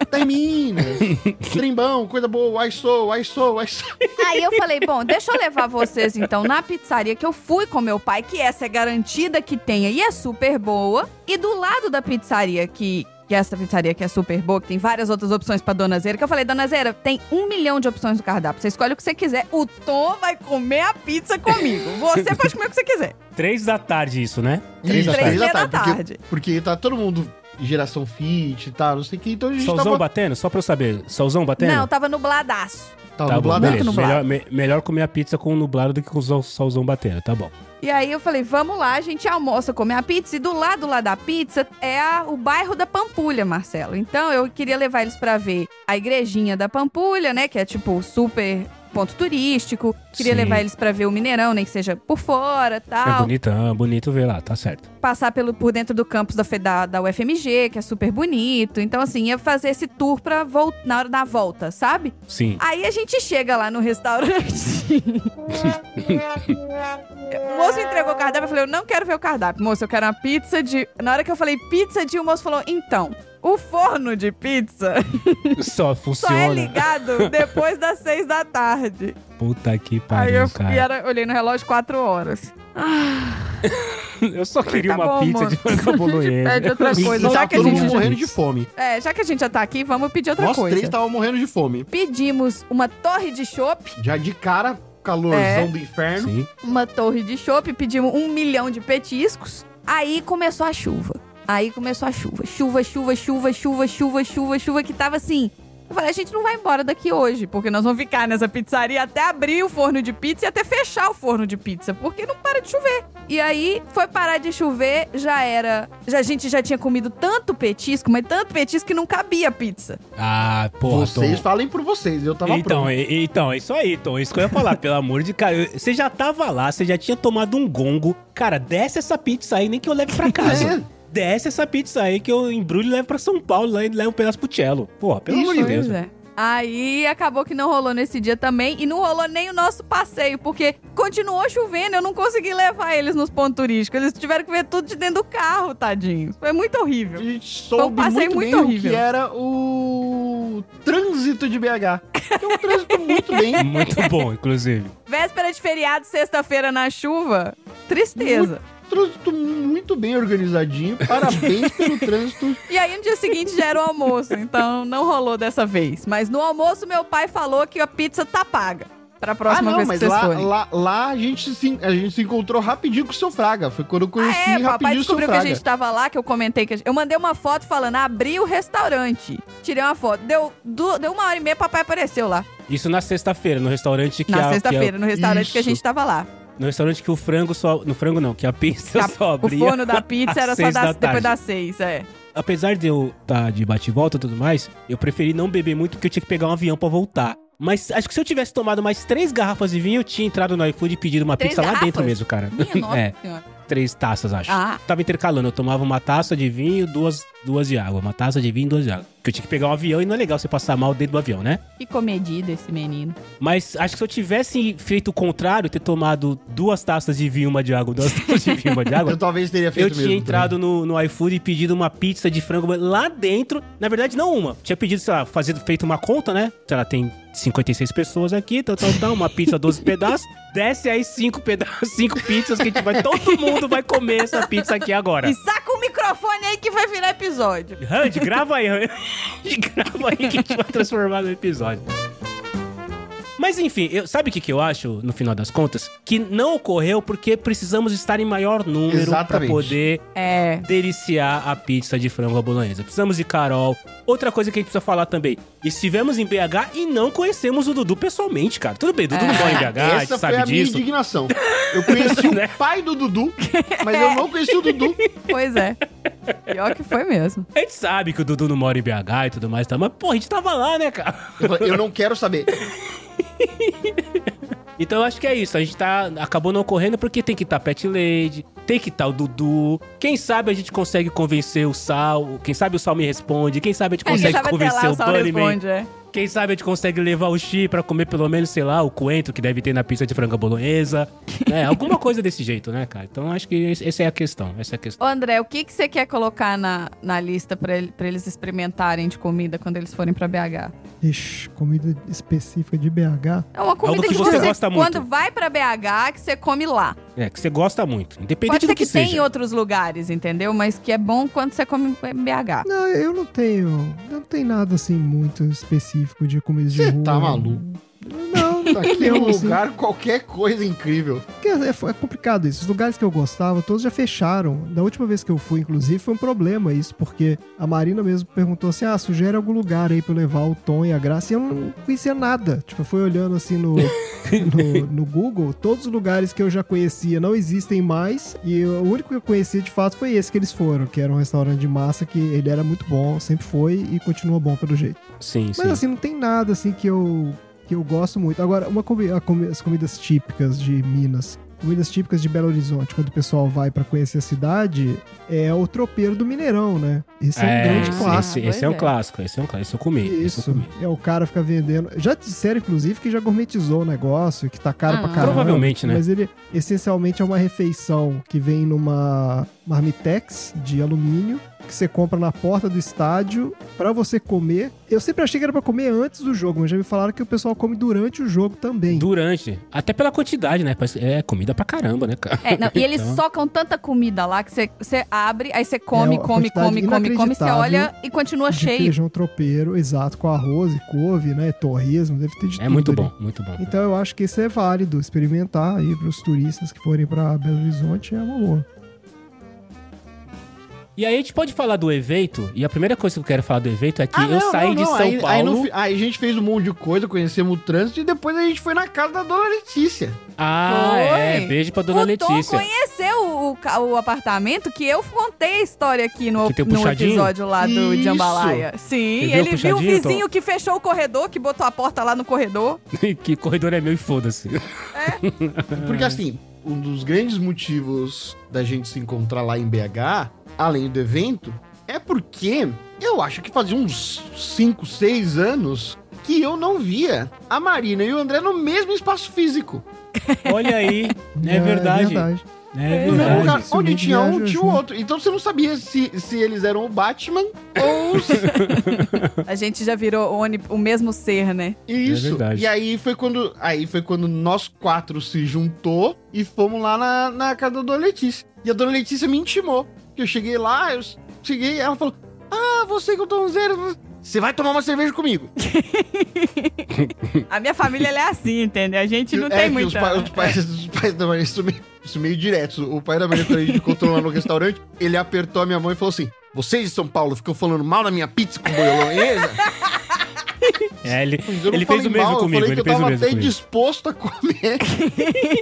Tá em Minas. Trembão, coisa boa. I sou, I sou, I sou. Aí eu falei, bom, deixa eu levar vocês então na pizzaria que eu fui com meu pai, que essa é garantida que tenha e é super boa. E do lado da pizzaria que. Que essa pizzaria que é super boa, que tem várias outras opções pra Dona Zera, que eu falei, Dona Zera, tem um milhão de opções no cardápio. Você escolhe o que você quiser. O Tom vai comer a pizza comigo. Você pode comer o que você quiser. Três da tarde isso, né? Três da Três tarde. da porque- tarde. Porque, tá todo mundo geração fit e tal, não sei o que. Então a gente Solzão tava, batendo? Só pra eu saber. Solzão batendo? Não, tava nubladaço. Tava Tá nublado. Muito nublado. Melhor, me- melhor comer a pizza com o nublado do que com o sol- solzão batendo, tá bom. E aí eu falei, vamos lá, a gente almoça, comer a pizza. E do lado lá da pizza é a- o bairro da Pampulha, Marcelo. Então eu queria levar eles pra ver a igrejinha da Pampulha, né? Que é tipo super ponto turístico. Queria Sim. levar eles pra ver o Mineirão, nem que seja por fora É tal. bonitão, bonito ver lá, tá certo. Passar pelo, por dentro do campus da, da, da UFMG, que é super bonito. Então, assim, ia fazer esse tour pra na hora da volta, sabe? Sim. Aí a gente chega lá no restaurante. o moço entregou o cardápio, eu falei, eu não quero ver o cardápio. Moço, eu quero uma pizza de... Na hora que eu falei pizza de, o moço falou, então, o forno de pizza Só só é funciona. ligado depois das seis da tarde. Puta que Aí pariu, eu cara. e era, olhei no relógio quatro horas. Eu só queria Tá uma bom, pizza de moço. frango Pede bolonhesa. outra E, coisa. Já tá que a gente morrendo de fome. É, já que a gente já tá aqui, vamos pedir outra Nós coisa. três estavam morrendo de fome. Pedimos uma torre de chopp, Já de cara, calorzão É. do inferno. Sim. uma torre de chopp, pedimos um milhão de petiscos. Aí começou a chuva. Aí começou a chuva. Chuva, chuva, chuva, chuva, chuva, chuva, chuva, que tava assim. Eu falei, a gente não vai embora daqui hoje, porque nós vamos ficar nessa pizzaria até abrir o forno de pizza e até fechar o forno de pizza, porque não para de chover. E aí foi parar de chover, já era. Já, a gente já tinha comido tanto petisco, mas tanto petisco que não cabia a pizza. Ah, porra, Vocês Tom. falem por vocês, eu tava Então, pronto. e- então, é isso aí, Tom. Isso que eu ia falar, pelo amor de cara. eu- Você já tava lá, você já tinha tomado um gongo. Cara, desce essa pizza aí, nem que eu leve pra casa. É. Desce essa pizza aí que eu embrulho e levo pra São Paulo lá e levo um pedaço pro cello. Porra, pelo Isso, amor de Deus. É. Aí acabou que não rolou nesse dia também e não rolou nem o nosso passeio, porque continuou chovendo, eu não consegui levar eles nos pontos turísticos. Eles tiveram que ver tudo de dentro do carro, tadinhos. Foi muito A horrível. gente soube passeio muito, muito bem horrível. o que era o trânsito de BH. É um trânsito muito bem. Muito bom, inclusive. Véspera de feriado, sexta-feira na chuva, tristeza. Trânsito muito bem organizadinho. Parabéns pelo trânsito. E aí no dia seguinte já era o almoço, então não rolou dessa vez. Mas no almoço meu pai falou que a pizza tá paga. Pra próxima ah, não, vez mas que vocês lá, forem. lá, lá a, gente se, a gente se encontrou rapidinho com o seu Fraga. Foi quando eu conheci Ah, é, papai rapidinho o seu descobriu que a gente tava lá, que eu comentei que a gente... Eu mandei uma foto falando, abri o restaurante. Tirei uma foto. Deu, deu uma hora e meia, papai apareceu lá. Isso na sexta-feira, no restaurante que Na a- que sexta-feira, a- no restaurante que a Isso. gente tava lá. no restaurante que o frango só. No frango não, que a pizza A- só o abria. forno da pizza às era só seis das- da depois tarde. das seis, é. Apesar de eu estar de bate e volta e tudo mais, eu preferi não beber muito porque eu tinha que pegar um avião pra voltar. Mas acho que se eu tivesse tomado mais três garrafas de vinho, eu tinha entrado no iFood e pedido uma Três pizza lá garrafas? dentro mesmo, cara. Minha nossa é, senhora. três taças, acho. Ah. Tava intercalando, eu tomava uma taça de vinho, duas, duas de água. Uma taça de vinho e duas de água. Porque eu tinha que pegar um avião e não é legal você passar mal dentro do avião, né? Que comedido esse menino. Mas acho que se eu tivesse feito o contrário, ter tomado duas taças de vinho, uma de água, duas taças de vinho, uma de água, Eu talvez teria feito eu tinha mesmo. entrado no, no iFood e pedido uma pizza de frango lá dentro. Na verdade, não uma. Tinha pedido, sei lá, fazer, feito uma conta, né? Sei lá, tem 56 pessoas aqui, tal, tal, tal. Uma pizza, 12 pedaços. Desce aí cinco pedaços, cinco pizzas que a gente vai. Todo mundo vai comer essa pizza aqui agora. E saca o microfone aí que vai virar episódio. Randy, grava aí, Randy. grava aí que a gente vai transformar no episódio. Mas enfim, eu- sabe o que, que eu acho, no final das contas? Que não ocorreu porque precisamos estar em maior número pra Exatamente. poder É. deliciar a pizza de frango à bolonhesa. Precisamos de Carol. Outra coisa que a gente precisa falar também. Estivemos em BH e não conhecemos o Dudu pessoalmente, cara. Tudo bem, Dudu não mora em BH, a gente Essa foi sabe a minha disso. indignação. Eu conheci Né? o pai do Dudu, mas eu não conheci o Dudu. Pois é. Pior que foi mesmo. A gente sabe que o Dudu não mora em BH e tudo mais, tá? mas pô, a gente tava lá, né, cara? Eu não quero saber. Então eu acho que é isso. A gente tá. Acabou não ocorrendo porque tem que estar tá Pet Lady, tem que estar o Dudu. Quem sabe a gente consegue convencer o Sal. Quem sabe o Sal me responde. Quem sabe a gente É, consegue sabe até convencer lá o o Sal Bunnyman. responde, é. Quem sabe a gente consegue levar o Xi pra comer pelo menos, sei lá, o coentro que deve ter na pizza de frango à bolonhesa. né? Alguma coisa desse jeito, né, cara? Então acho que essa é a questão. Essa é a questão. Ô, André, o que, que você quer colocar na, na lista pra, ele- pra eles experimentarem de comida quando eles forem pra BH? Ixi, comida específica de BH. É uma comida Algo que que, você você, gosta muito. quando vai pra BH, que você come lá. É, que você gosta muito. Independente Pode ser do que, que, tenha em seja. outros lugares, entendeu? Mas que é bom quando você come em BH. Não, eu não tenho. Não tem nada assim muito específico de comida de Você rua. tá maluco? Não, Aqui é um assim. lugar, qualquer coisa incrível. Porque é, é complicado isso. Os lugares que eu gostava, todos já fecharam. Da última vez que eu fui, inclusive, foi um problema isso, porque a Marina mesmo perguntou assim: ah, sugere algum lugar aí pra eu levar o Tom e a Graça. E eu não conhecia nada. Tipo, eu fui olhando assim no, no, no Google, todos os lugares que eu já conhecia não existem mais. E o único que eu conhecia de fato foi esse que eles foram, que era um restaurante de massa que ele era muito bom, sempre foi e continua bom pelo jeito. Sim, sim. Mas assim, não tem nada assim que eu que eu gosto muito. Agora, uma comi a comi- as comidas típicas de Minas, comidas típicas de Belo Horizonte, quando o pessoal vai pra conhecer a cidade, é o tropeiro do Mineirão, né? Esse é, um É, grande esse, clássico. esse, esse é um é. clássico, esse é um clássico. Esse eu comi. Esse eu Isso, comi. é o cara fica vendendo. Já disseram, inclusive, que já gourmetizou o negócio, que tá caro Ah. pra caramba. Provavelmente, né? Mas ele essencialmente é uma refeição que vem numa marmitex de alumínio que você compra na porta do estádio pra você comer. Eu sempre achei que era pra comer antes do jogo, mas já me falaram que o pessoal come durante o jogo também. Durante. Até pela quantidade, né? É comida pra caramba, né, cara? É, não, e eles Então- socam tanta comida lá que você- você abre, aí você come, É, come, come, come, come, você olha e continua de cheio. feijão tropeiro, exato, com arroz e couve, né? Torresmo, deve ter de É tudo muito ali. bom, muito bom. Então eu acho que isso é válido, experimentar aí pros turistas que forem pra Belo Horizonte é uma boa. E aí a gente pode falar do evento, e a primeira coisa que eu quero falar do evento é que Ah, eu não, saí não, de não. São aí, Aí, no Paulo. fi- aí a gente fez um monte de coisa, conhecemos o trânsito e depois a gente foi na casa da dona Letícia. Ah, Foi. é. Beijo pra dona o Tom Letícia. conheceu o, o apartamento que eu contei a história aqui no, Que tem o no episódio lá do Isso. Jambalaya. Sim, viu o ele viu o vizinho que fechou o corredor, que botou a porta lá no corredor. que corredor é meu e foda-se. Porque assim, um dos grandes motivos da gente se encontrar lá em BH, além do evento, é porque eu acho que fazia uns 5, 6 anos que eu não via a Marina e o André no mesmo espaço físico. Olha aí. É, verdade. É No mesmo verdade. lugar. Isso Onde me tinha um, tinha o junto. outro. Então você não sabia se, se eles eram o Batman ou se... A gente já virou o, mesmo ser, né? Isso. É verdade. e aí foi quando. Aí foi quando nós quatro se juntou e fomos lá na, na casa da dona Letícia. E a dona Letícia me intimou. Que eu cheguei lá, eu cheguei, ela falou: Ah, você que eu tô zero. Você vai tomar uma cerveja comigo. A minha família é assim, entendeu? A gente não é tem que muita... os, pa- os pais, os pais da Maria são meio, são meio diretos. O pai da Maria, quando a gente encontrou lá no restaurante, ele apertou a minha mão e falou assim: Vocês de São Paulo ficam falando mal da minha pizza com bolonhesa? É, ele, Eu ele fez o mesmo mal, comigo. Eu falei Ele que eu fez o tava mesmo até comigo. disposto a comer.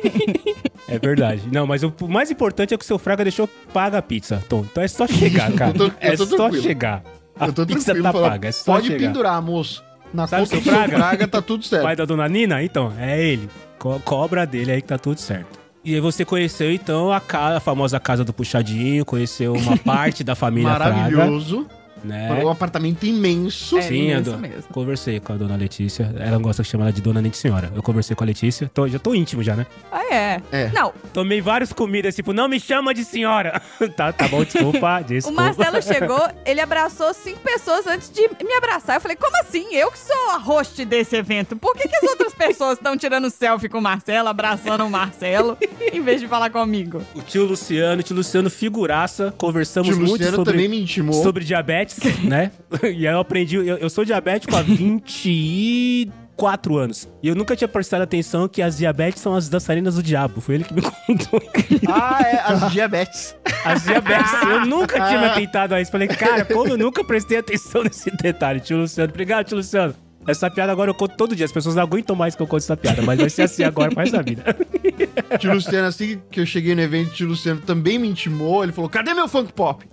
É verdade. Não, mas o mais importante é que o seu Fraga deixou paga a pizza, Tom. Então é só chegar, cara. Eu tô- eu é só tranquilo. chegar. A eu tô pizza tá falar, paga, é só Pode chegar. pendurar, moço. Na Sabe conta seu Fraga? Fraga tá tudo certo. Pai da dona Nina? Então, é ele. Co- cobra dele aí que tá tudo certo. E aí você conheceu, então, a, ca- a famosa casa do Puxadinho, conheceu uma parte da família Fraga, Maravilhoso. Né? Um apartamento imenso. É, Sim, isso Ando. mesmo. Conversei com a dona Letícia. Ela gosta de chamar ela de dona nem de senhora. Eu conversei com a Letícia. Tô- já tô íntimo já, né? Ah, é. É. Não, Tomei várias comidas, tipo, não me chama de senhora. tá, tá bom, desculpa, o desculpa. Marcelo chegou, ele abraçou cinco pessoas antes de me abraçar. Eu falei, como assim? Eu que sou a host desse evento. Por que, que as outras pessoas estão tirando selfie com o Marcelo, abraçando o Marcelo, em vez de falar comigo? O tio Luciano, o tio Luciano figuraça. Conversamos Tio muito Luciano sobre, também me intimou. sobre diabetes, né? E aí eu aprendi, eu, eu sou diabético há 24 anos. E eu nunca tinha prestado atenção que as diabetes são as dançarinas do diabo. Foi ele que me contou. Ah, é, as diabetes. As diabetes. Eu nunca tinha me atentado a isso. Falei, cara, como eu nunca prestei atenção nesse detalhe, tio Luciano. Obrigado, tio Luciano. Essa piada agora eu conto todo dia. As pessoas não aguentam mais que eu conto essa piada, mas vai ser assim agora resto da vida. Tio Luciano, assim que eu cheguei no evento, tio Luciano também me intimou. Ele falou: cadê meu funk pop?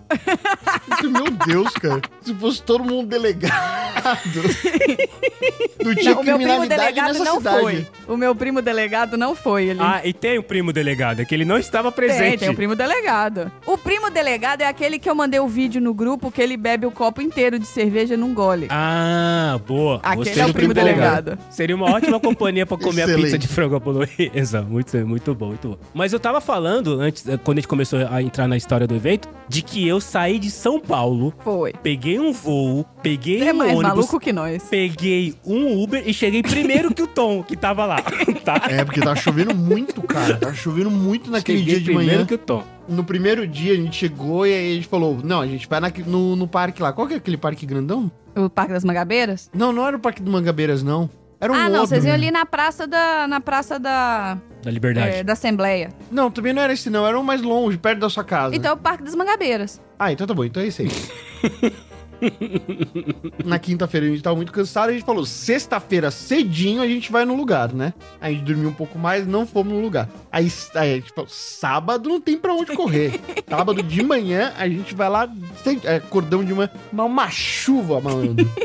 Falei, meu Deus, cara. Se fosse todo mundo delegado. Não tinha Não, o meu primo criminalidade delegado nessa não cidade. foi. O meu primo delegado não foi. Ele Ah, e tem o primo delegado, é que ele não estava presente. Tem, tem o primo delegado. O primo delegado é aquele que eu mandei o vídeo no grupo que ele bebe o copo inteiro de cerveja num gole. Ah, boa. Aquele Gostei é o primo delegado. Seria uma ótima companhia pra comer a pizza de frango à bolonhesa. Muito, muito bom, muito bom. Mas eu tava falando, antes, eh, quando a gente começou a entrar na história do evento, de que eu saí de São Paulo, Foi. peguei um voo, peguei É um mais ônibus, maluco que nós. peguei um Uber e cheguei primeiro que o Tom, que tava lá, tá? É, porque tava chovendo muito, cara. Tava chovendo muito naquele Cheguei dia de primeiro manhã. que o Tom. No primeiro dia a gente chegou e aí a gente falou: Não, a gente vai na- no, no parque lá. Qual que é aquele parque grandão? O Parque das Mangabeiras? Não, não era o Parque do Mangabeiras, não. Era um ah, não, outro. vocês iam ali na praça da. Na praça da. Da liberdade. é, da Assembleia. Não, também não era esse não, era um mais longe, perto da sua casa. Então é o Parque das Mangabeiras. Ah, então tá bom, então é esse aí. Na quinta-feira a gente tava muito cansado, a gente falou, sexta-feira cedinho a gente vai no lugar, né? A gente dormiu um pouco mais, não fomos no lugar. Aí, aí a gente falou, sábado não tem pra onde correr. sábado de manhã a gente vai lá, sem, é, cordão de manhã, mas uma chuva, malandro.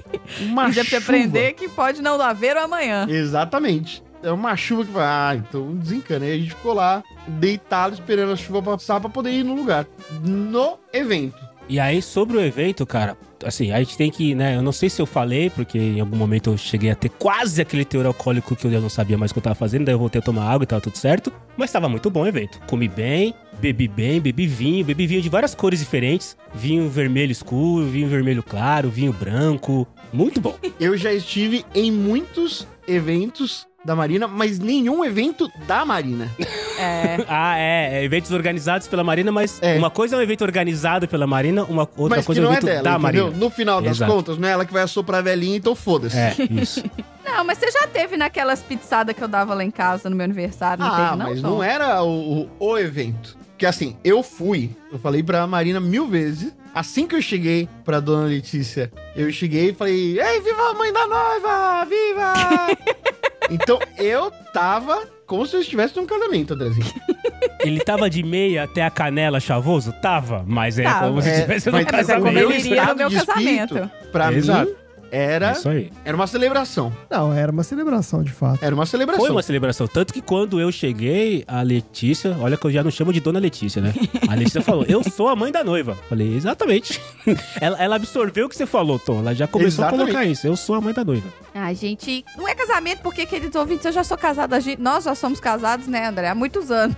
Uma E dá pra chuva. aprender que pode não haver o amanhã. Exatamente. É uma chuva que vai, ah, então desencana. Aí a gente ficou lá, deitado, esperando a chuva passar pra poder ir no lugar. No evento. E aí, sobre o evento, cara, assim, a gente tem que, né? Eu não sei se eu falei, porque em algum momento eu cheguei a ter quase aquele teor alcoólico que eu não sabia mais o que eu tava fazendo, daí eu voltei a tomar água e tava tudo certo. Mas tava muito bom o evento. Comi bem, bebi bem, bebi vinho, bebi vinho de várias cores diferentes: vinho vermelho escuro, vinho vermelho claro, vinho branco. Muito bom. Eu já estive em muitos eventos da Marina, mas nenhum evento da Marina. É. ah, é, é, eventos organizados pela Marina, mas É. uma coisa é um evento organizado pela Marina, uma outra mas coisa que é um não é evento dela, da entendeu? Marina. No final das Exato. contas, não é ela que vai assoprar a velhinha, então foda-se. É, isso. Não, mas você já teve naquelas pizzadas que eu dava lá em casa no meu aniversário, não Ah, teve, não? mas Tom? não era o, o evento. Porque assim, eu fui, eu falei pra Marina mil vezes. Assim que eu cheguei pra dona Letícia, eu cheguei e falei: Ei, viva a mãe da noiva! Viva! então eu tava como se eu estivesse num casamento, Andrezinho. Ele tava de meia até a canela chavoso? Tava, mas é Tava. como se É, estivesse no mas mas é como casamento. ele iria no meu de espírito, casamento. Pra Exato. mim, era, É Isso aí. era uma celebração. Não, era uma celebração, de fato. Era uma celebração. Foi uma celebração. Tanto que quando eu cheguei, a Letícia, olha que eu já não chamo de Dona Letícia, né? A Letícia falou: Eu sou a mãe da noiva. Falei, exatamente. ela, ela absorveu o que você falou, Tom. Ela já começou Exatamente. a colocar isso. Eu sou a mãe da noiva. Ai, gente, não é casamento porque, queridos ouvintes, eu já sou casada. gente- Nós já somos casados, né, André? Há muitos anos.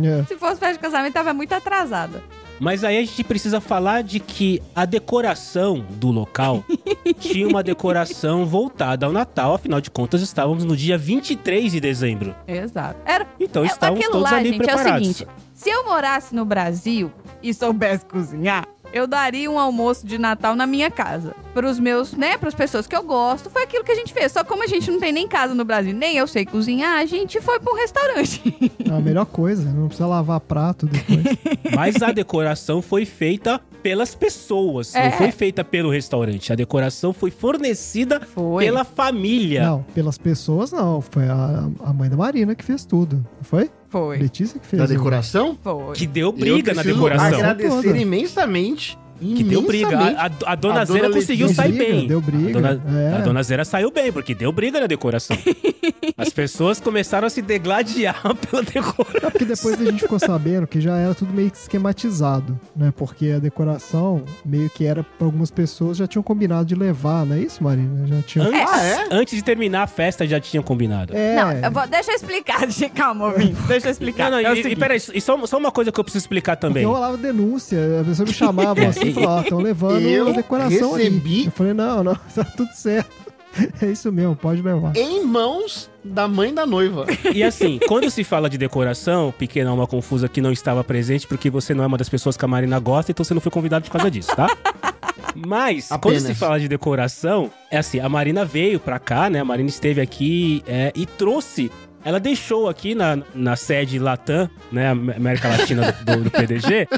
É. Se fosse festa de casamento, tava muito atrasada. Mas aí a gente precisa falar de que a decoração do local tinha uma decoração voltada ao Natal. Afinal de contas, estávamos no dia 23 de dezembro. Exato. Era, Então é, estávamos todos lá, ali gente, é o preparados. seguinte. Se eu morasse no Brasil e soubesse cozinhar, eu daria um almoço de Natal na minha casa. Pros meus, né, pras pessoas que eu gosto. Foi aquilo que a gente fez. Só como a gente não tem nem casa no Brasil, nem eu sei cozinhar, a gente foi pra um restaurante. É a melhor coisa, não precisa lavar prato depois. Mas a decoração foi feita pelas pessoas, É. não foi feita pelo restaurante. A decoração foi fornecida Foi. pela família. Não, pelas pessoas não. Foi a, a mãe da Marina que fez tudo. Não foi? Foi. Letícia que fez. Da decoração? Foi. Que deu briga na decoração. agradecer imensamente. Que deu briga. A, a- a dona A Zera dona conseguiu Deu sair briga, bem. Deu briga. A dona, é. a dona Zera saiu bem, porque deu briga na decoração. As pessoas começaram a se degladiar pela decoração. É porque depois a gente ficou sabendo que já era tudo meio que esquematizado, né? Porque a decoração meio que era pra algumas pessoas já tinham combinado de levar, não é isso, Marina? Já tinham. Antes, Ah, é? antes de terminar a festa, já tinham combinado. É. Não, eu vou- deixa eu explicar. Calma, ouvinte. Deixa eu explicar. Não, não, É e, e peraí, e só, só uma coisa que eu preciso explicar Porque também. rolava denúncia, a pessoa me chamava assim e falava, ó, estão levando Eu a decoração recebi- ali. Eu falei, não, não, tá tudo certo. É isso mesmo, pode levar. Em mãos da mãe da noiva. E assim, quando se fala de decoração, pequena alma confusa que não estava presente, porque você não é uma das pessoas que a Marina gosta, então você não foi convidado por causa disso, tá? Mas, quando Apenas. se fala de decoração, é assim, a Marina veio pra cá, né? A Marina esteve aqui é, e trouxe. Ela deixou aqui na, na sede Latam, né? América Latina do, do- do PDG,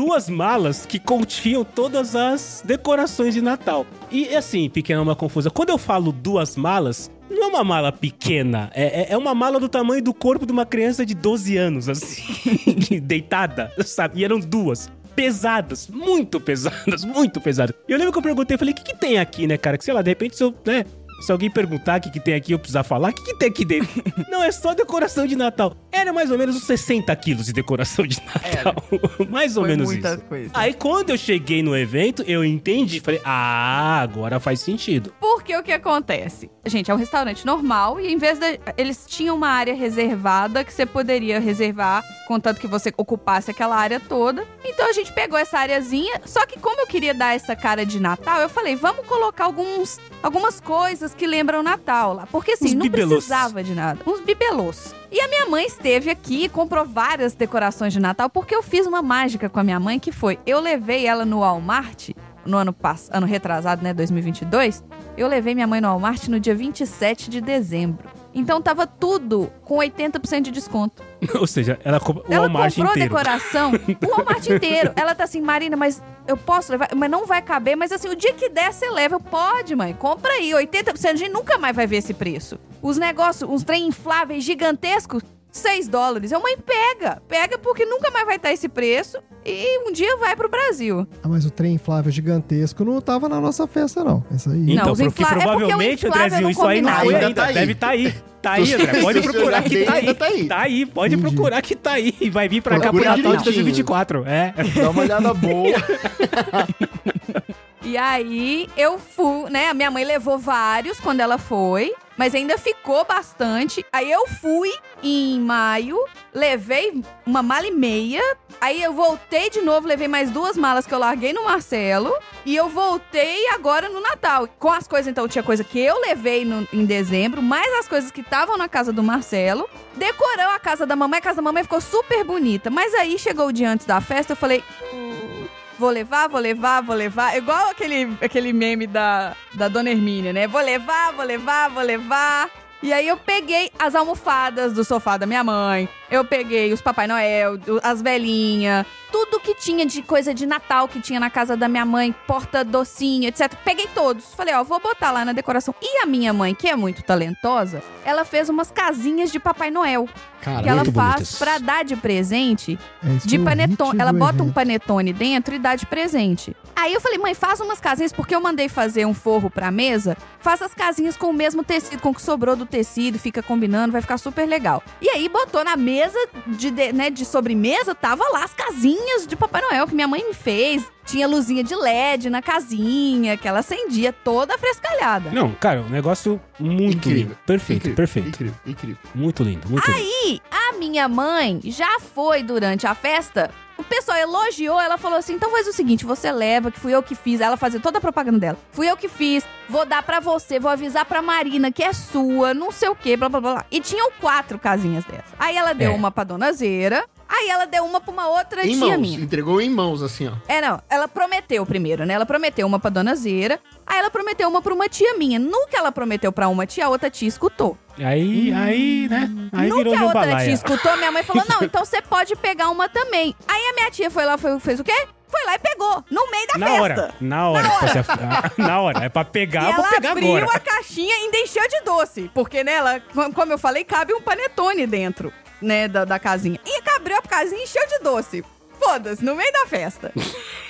duas malas que continham todas as decorações de Natal. E assim, pequena uma confusa. Quando eu falo duas malas, não é uma mala pequena, é, é- é uma mala do tamanho do corpo de uma criança de 12 anos, assim, deitada, sabe? E eram duas. Pesadas, muito pesadas, muito pesadas. E eu lembro que eu perguntei, falei, o que, que tem aqui, né, cara? Que sei lá, de repente, se eu, né, se alguém perguntar o que, que tem aqui, eu precisar falar, o que, que tem aqui dentro? Não, é só decoração de Natal. Era mais ou menos uns 60 quilos de decoração de Natal. mais ou Foi menos muita isso. coisa. Aí quando eu cheguei no evento, eu entendi, falei, ah, agora faz sentido. Porque o que acontece? Gente, é um restaurante normal e em vez de. Eles tinham uma área reservada que você poderia reservar, contanto que você ocupasse aquela área toda. Então a gente pegou essa areazinha. Só que como eu queria dar essa cara de Natal, eu falei, vamos colocar alguns, algumas coisas que lembram Natal lá. Porque assim, Uns não bibelôs. precisava de nada. Uns bibelôs. E a minha mãe esteve aqui e comprou várias decorações de Natal, porque eu fiz uma mágica com a minha mãe que foi: eu levei ela no Walmart no ano, pass- ano retrasado, né, 2022, eu levei minha mãe no Walmart no dia 27 de dezembro. Então tava tudo com 80% de desconto. Ou seja, ela compra o Ela Walmart comprou inteiro. decoração, o Walmart inteiro. Ela tá assim, Marina, mas eu posso levar? Mas não vai caber. Mas assim, o dia que der, você leva. Eu, Pode, mãe, compra aí. 80%, a gente nunca mais vai ver esse preço. Os negócios, uns trem infláveis gigantescos, 6 dólares. Eu, mãe, pega. Pega porque nunca mais vai estar esse preço. E um dia vai pro Brasil. Ah, mas o trem inflável gigantesco não tava na nossa festa, não. Essa aí. Então, Não, porque infla- é porque o provavelmente, inflável Andrezinho, isso aí não foi Ainda ainda. tá aí. Deve tá aí. Tá aí, André. Pode procurar que tá aí. tá aí. Tá aí, pode Entendi. procurar que tá aí. E vai vir pra cá pro Natal de direitinho. 2024. É. Dá uma olhada boa. E aí eu fui, né? A minha mãe levou vários quando ela foi, mas ainda ficou bastante. Aí eu fui em maio, levei uma mala e meia. Aí eu voltei de novo, levei mais duas malas que eu larguei no Marcelo. E eu voltei agora no Natal. Com as coisas, então, tinha coisa que eu levei no- em dezembro, mais as coisas que estavam na casa do Marcelo. Decorou a casa da mamãe, a casa da mamãe ficou super bonita. Mas aí chegou o dia antes da festa, eu falei. "Hum, Vou levar, vou levar, vou levar. Igual aquele, aquele meme da, da Dona Hermínia, né? Vou levar, vou levar, vou levar. E aí eu peguei as almofadas do sofá da minha mãe. Eu peguei os Papai Noel, as velhinhas, tudo que tinha de coisa de Natal que tinha na casa da minha mãe, porta docinho, etc. Peguei todos. Falei, ó, vou botar lá na decoração. E a minha mãe, que é muito talentosa, ela fez umas casinhas de Papai Noel. Cara, que ela faz bonitas. pra dar de presente É, de panetone. Ela bota um evento. panetone dentro e dá de presente. Aí eu falei, mãe, faz umas casinhas, porque eu mandei fazer um forro pra mesa. Faz as casinhas com o mesmo tecido, com o que sobrou do tecido, fica combinando, vai ficar super legal. E aí botou na mesa de, de- né, de sobremesa, tava lá as casinhas de Papai Noel que minha mãe me fez. Tinha luzinha de LED na casinha, que ela acendia toda frescalhada. Não, cara, um negócio muito Incrível. lindo. Perfeito, incrível, perfeito. Incrível, incrível. Muito lindo, muito lindo. E a minha mãe já foi durante a festa. O pessoal elogiou, ela falou assim: então faz o seguinte, você leva, que fui eu que fiz. Aí Ela fazia toda a propaganda dela. Fui eu que fiz, vou dar pra você, vou avisar pra Marina que é sua, não sei o quê, blá blá blá. blá. E tinham quatro casinhas dessas. Aí ela deu É. uma pra dona Zeira, aí ela deu uma pra uma outra Em tia mãos. minha. Entregou em mãos, assim, ó. É, não. Ela prometeu primeiro, né? Ela prometeu uma pra dona Zeira. Aí ela prometeu uma pra uma tia minha. No que ela prometeu pra uma tia, a outra tia escutou. Aí, aí, né? Aí no virou que a outra tia jambalaya. escutou, minha mãe falou: não, então você pode pegar uma também. Aí a minha tia foi lá, foi, fez o quê? Foi lá e pegou, no meio da Na festa. hora, na hora. Na se- Na hora. É pra E pegar, eu ela vou pegar abriu agora. a caixinha e ainda encheu de doce. Porque nela, co- como eu falei, cabe um panetone dentro, né, da, da casinha. E abriu a casinha encheu de doce. Foda-se, no meio da festa.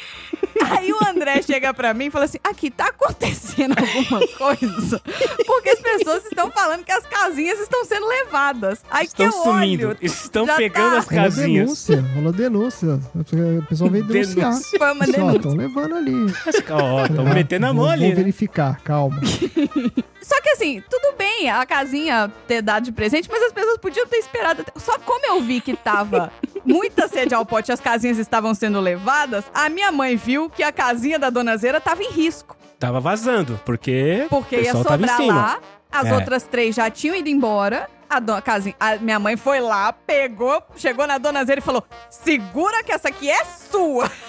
Aí o André chega pra mim e fala assim: aqui tá acontecendo alguma coisa? Porque as pessoas estão falando que as casinhas estão sendo levadas. Aí Estão que eu sumindo. olho. Estão pegando tá. as Rolou casinhas. denúncia, rolou denúncia. O pessoal veio denunciar. Denúncia. Foi uma Assim, denúncia. estão levando ali. Ó, estão Ah, metendo a mão ali. Vou né? verificar, calma. Só que assim, tudo bem a casinha ter dado de presente, mas as pessoas podiam ter esperado. Só como eu vi que tava muita sede ao pote e as casinhas estavam sendo levadas, a minha mãe viu que a casinha da dona Zeira tava em risco. Tava vazando, porque, Porque o ia sobrar lá, as É. outras três já tinham ido embora. A, dona, casinha, a minha mãe foi lá, pegou, chegou na dona Zeira e falou: segura que essa aqui é sua.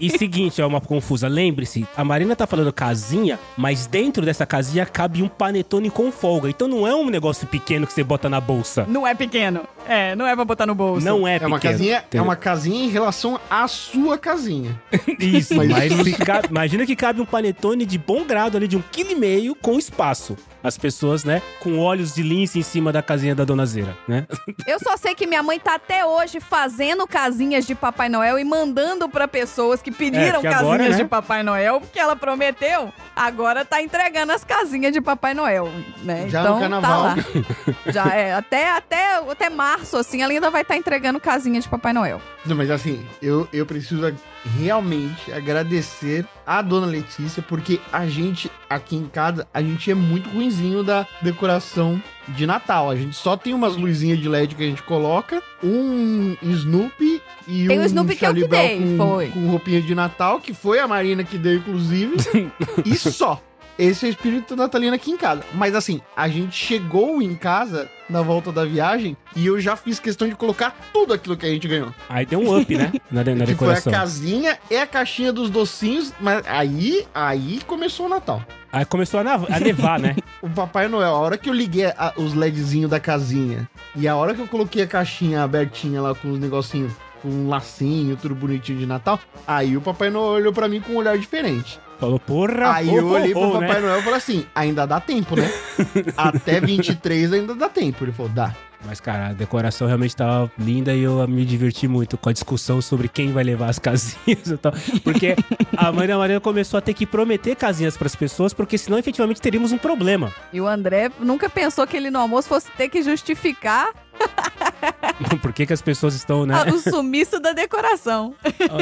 E seguinte, é uma confusa. Lembre-se, a Marina tá falando casinha, mas dentro dessa casinha cabe um panetone com folga. Então não é um negócio pequeno que você bota na bolsa. Não é pequeno. É, não é pra botar no bolso. Não é É pequeno. uma casinha, é uma casinha em relação à sua casinha. Isso, Mas- mas, imagina que cabe um panetone de bom grado ali, de um quilo e meio, com espaço. As pessoas, né, com olhos de lince em cima da casinha da Dona Zeira, né? Eu só sei que minha mãe tá até hoje fazendo casinhas de Papai Noel e mandando pra pessoas que pediram É, que agora, casinhas né? de Papai Noel, porque ela prometeu. Agora tá entregando as casinhas de Papai Noel, né? Já no então carnaval. tá lá. Já é, até, até, até março, assim, ela ainda vai estar entregando casinha de Papai Noel. Não, mas assim, eu, eu preciso realmente agradecer a dona Letícia, porque a gente, aqui em casa, a gente é muito ruinzinho da decoração de Natal. A gente só tem umas luzinhas de LED que a gente coloca, um Snoopy e Tem um o Snoopy que eu Charlie que dei, com, foi. com roupinha de Natal, que foi a Marina que deu, inclusive, e só. Esse é o espírito natalino aqui em casa. Mas assim, a gente chegou em casa na volta da viagem e eu já fiz questão de colocar tudo aquilo que a gente ganhou. Aí deu um up, né? Na, na que foi a casinha e a caixinha dos docinhos, mas aí, aí começou o Natal. Aí começou a, nevar, né? O Papai Noel, a hora que eu liguei a- os LEDzinhos da casinha e a hora que eu coloquei a caixinha abertinha lá com os negocinhos, com um lacinho, tudo bonitinho de Natal, aí o Papai Noel olhou pra mim com um olhar diferente. Falou, porra, Aí ho, eu olhei pro ho, Papai né? Noel e falei assim: ainda dá tempo, né? Até 23 ainda dá tempo. Ele falou: dá. Mas, cara, a decoração realmente tava linda e eu me diverti muito com a discussão sobre quem vai levar as casinhas e tal. Porque a mãe da Maria começou a ter que prometer casinhas pras pessoas, porque senão efetivamente teríamos um problema. E o André nunca pensou que ele no almoço fosse ter que justificar Por que, que as pessoas estão, né? o sumiço da decoração.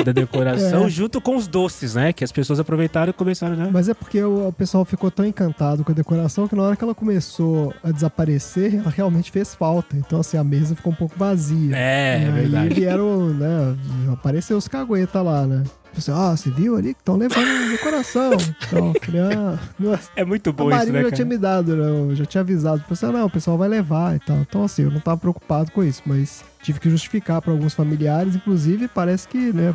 da decoração É. junto com os doces, né? Que as pessoas aproveitaram e começaram, né? Mas é porque o, o pessoal ficou tão encantado com a decoração que na hora que ela começou a desaparecer, ela realmente fez falta. Então, assim, a mesa ficou um pouco vazia. É, e é aí verdade. vieram, né? Apareceu os caguetas lá, né? Você, ah, você viu ali que estão levando a decoração. Então, ah, É muito bom isso, Marina né, já cara? tinha me dado, né? Eu já tinha avisado. O pessoal, não, o pessoal vai levar e tal. Então, assim, eu não tava preocupado com isso, mas tive que justificar para alguns familiares. Inclusive, parece que, né,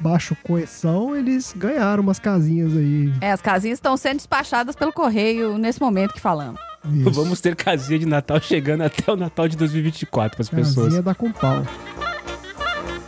baixo coerção, eles ganharam umas casinhas aí. É, as casinhas estão sendo despachadas pelo correio nesse momento que falamos. Isso. Vamos ter casinha de Natal chegando até o Natal de 2024 pras pessoas. Casinha da com pau.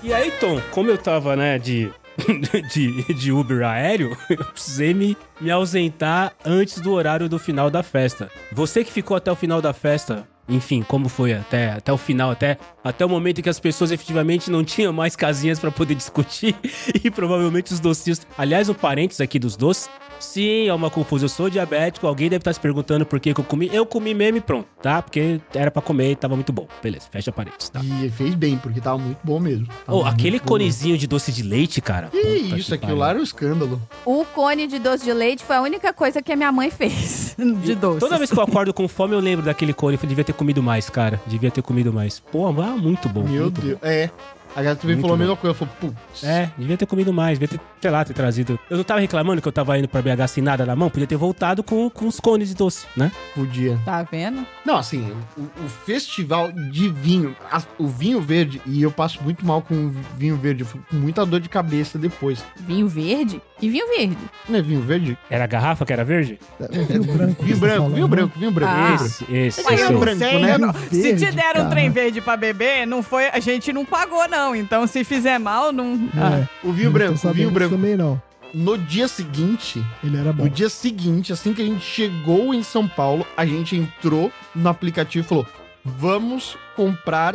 E aí, Tom, como eu tava, né, de, de, de Uber aéreo, eu precisei me, me ausentar antes do horário do final da festa. Você que ficou até o final da festa, enfim, como foi até, até o final, até, até o momento em que as pessoas efetivamente não tinham mais casinhas pra poder discutir e provavelmente os docinhos. Aliás, um parênteses aqui dos doces. Sim, é uma confusão. Eu sou diabético. Alguém deve estar se perguntando por que, que eu comi. Eu comi mesmo e pronto, tá? Porque era pra comer e tava muito bom. Beleza, fecha parênteses, tá? E fez bem, porque tava muito bom mesmo. Tava Oh, aquele bom. conezinho de doce de leite, cara. Que Puta isso, aquilo lá era um escândalo. O cone de doce de leite foi a única coisa que a minha mãe fez de doce. Toda vez que eu acordo com fome, eu lembro daquele cone. Eu devia ter comido mais, cara. Devia ter comido mais. Pô, muito bom. Meu muito Deus. É. A gata também Muito falou a bom. mesma coisa. Falou, putz. bom. É, devia ter comido mais. Devia ter, sei lá, ter trazido. Eu não tava reclamando que eu tava indo pra BH sem nada na mão. Podia ter voltado com, com os cones de doce, né? Podia. Tá vendo? Não, assim, o, o festival de vinho, a- o vinho verde, e eu passo muito mal com vinho verde, eu fico com muita dor de cabeça depois. Vinho verde? E vinho verde? Não é vinho verde? Era a garrafa que era verde? É, vinho branco. Vinho tá branco, vinho branco, vinho branco. Ah. vinho branco. Esse, esse. Mas esse. é branco, sei, né? eu não- se te deram um trem verde pra beber, não foi, a gente não pagou, não. Então, se fizer mal, não. Ah, É, O vinho não branco, o vinho branco. também não. No dia seguinte, Ele era bom. no dia seguinte, assim que a gente chegou em São Paulo, a gente entrou no aplicativo e falou: vamos comprar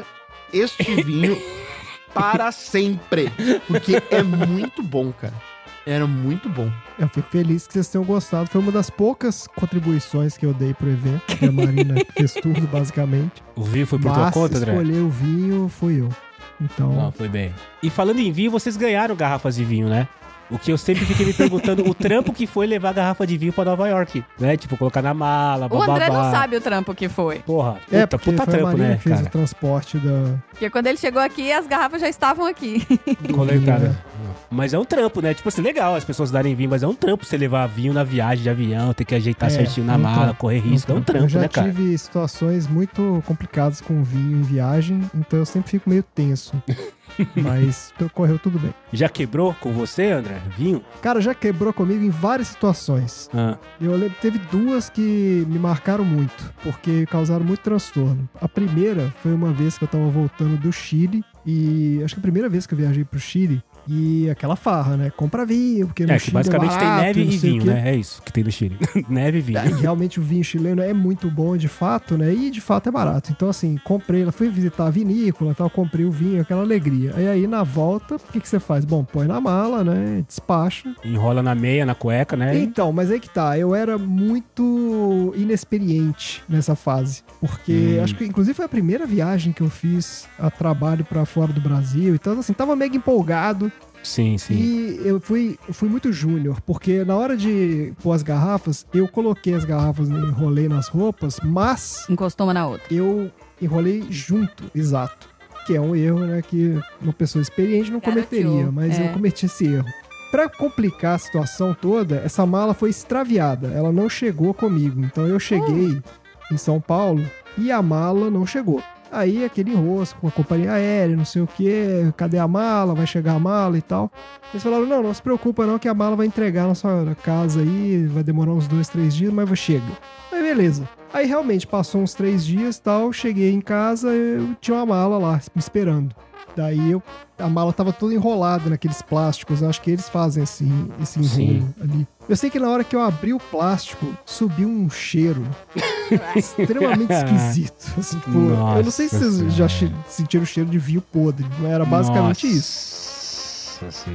este vinho para sempre. Porque é muito bom, cara. Era muito bom. Eu fico feliz que vocês tenham gostado. Foi uma das poucas contribuições que eu dei pro evento. que A Marina fez tudo, basicamente. O vinho foi por tua Mas conta, André? escolher o vinho fui eu. Então, Não, foi bem. E falando em vinho, vocês ganharam garrafas de vinho, né? O que eu sempre fiquei me perguntando, o trampo que foi levar a garrafa de vinho pra Nova York, né? Tipo, colocar na mala, O bababá. André não sabe o trampo que foi. Porra, é puta, porque puta trampo, né, que fez cara? o transporte da... Porque quando ele chegou aqui, as garrafas já estavam aqui. cara. né? Mas é um trampo, né? Tipo assim, legal as pessoas darem vinho, mas é um trampo você levar vinho na viagem de avião, ter que ajeitar É, certinho na um mala, trampo, correr risco. É um Eu trampo, já né, cara? tive situações muito complicadas com vinho em viagem, então eu sempre fico meio tenso. Mas correu tudo bem. Já quebrou com você, André? Vinho? Cara, já quebrou comigo em várias situações. Ah, Eu lembro teve duas que me marcaram muito, porque causaram muito transtorno. A primeira foi uma vez que eu tava voltando do Chile, e acho que a primeira vez que eu viajei pro Chile, e aquela farra, né? Compra vinho, porque no é, que Chile basicamente é tem barato, neve e vinho, né? É isso que tem no Chile. neve e vinho. E realmente o vinho chileno é muito bom de fato, né? E de fato é barato. Então, assim, comprei, fui visitar a vinícola e tal, comprei o vinho, aquela alegria. E aí, na volta, o que, que você faz? Bom, põe na mala, né? Despacha. Enrola na meia, na cueca, né? Então, mas aí que tá, eu era muito inexperiente nessa fase. Porque Hum. acho que, inclusive, foi a primeira viagem que eu fiz a trabalho pra fora do Brasil. Então, assim, tava mega empolgado. Sim, sim. E eu fui, fui muito júnior, porque na hora de pôr as garrafas, eu coloquei as garrafas, enrolei nas roupas, mas Encostou uma na outra. eu enrolei junto, exato. Que é um erro, né? Que uma pessoa experiente não cometeria, mas é. eu cometi esse erro. Pra complicar a situação toda, essa mala foi extraviada. Ela não chegou comigo. Então eu cheguei em São Paulo e a mala não chegou. Aí aquele enrosco com a companhia aérea, não sei o que, cadê a mala, vai chegar a mala e tal. Eles falaram, não, não se preocupa não que a mala vai entregar na sua casa aí, vai demorar uns dois, três dias, mas chega. Aí beleza. Aí realmente passou uns três dias tal, cheguei em casa, eu tinha uma mala lá me esperando. Daí eu, a mala tava toda enrolada naqueles plásticos, eu acho que eles fazem esse, esse enrolo Sim. ali. Eu sei que na hora que eu abri o plástico, subiu um cheiro extremamente esquisito. Assim, tipo, eu não sei se vocês Nossa já sentiram o cheiro de vinho podre, mas era basicamente Nossa isso.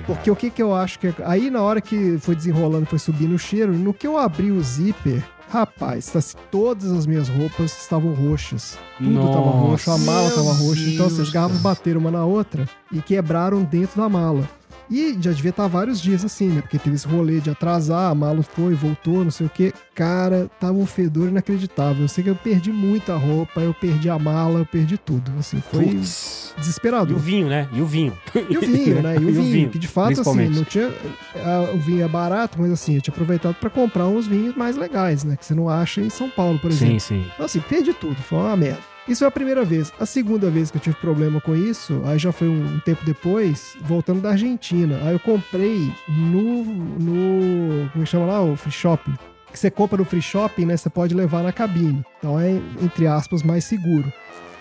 Porque o que que eu acho que. é- Aí na hora que foi desenrolando, foi subindo o cheiro, no que eu abri o zíper, rapaz, tá, assim, todas as minhas roupas estavam roxas. Tudo tava Nossa. roxo, a mala tava Meu roxa. Então, assim, as garrafas bateram uma na outra e quebraram dentro da mala. E já devia estar vários dias assim, né? Porque teve esse rolê de atrasar, a mala foi, voltou, não sei o quê. Cara, tava um fedor inacreditável. Eu sei que eu perdi muita roupa, eu perdi a mala, eu perdi tudo. Assim, foi Putz. E desesperador. o vinho, né? E o vinho. E o vinho, né? E o vinho, que de fato, assim, não tinha. ah, o vinho é barato, mas assim, eu tinha aproveitado pra comprar uns vinhos mais legais, né? Que você não acha em São Paulo, por exemplo. Sim, sim. Então, assim, perdi tudo, foi uma merda. Isso foi a primeira vez. A segunda vez que eu tive problema com isso, aí já foi um, um tempo depois, voltando da Argentina. Aí eu comprei no. no. Como é chama lá? O free shopping. Que você compra no free shopping, né? Você pode levar na cabine. Então é, entre aspas, mais seguro.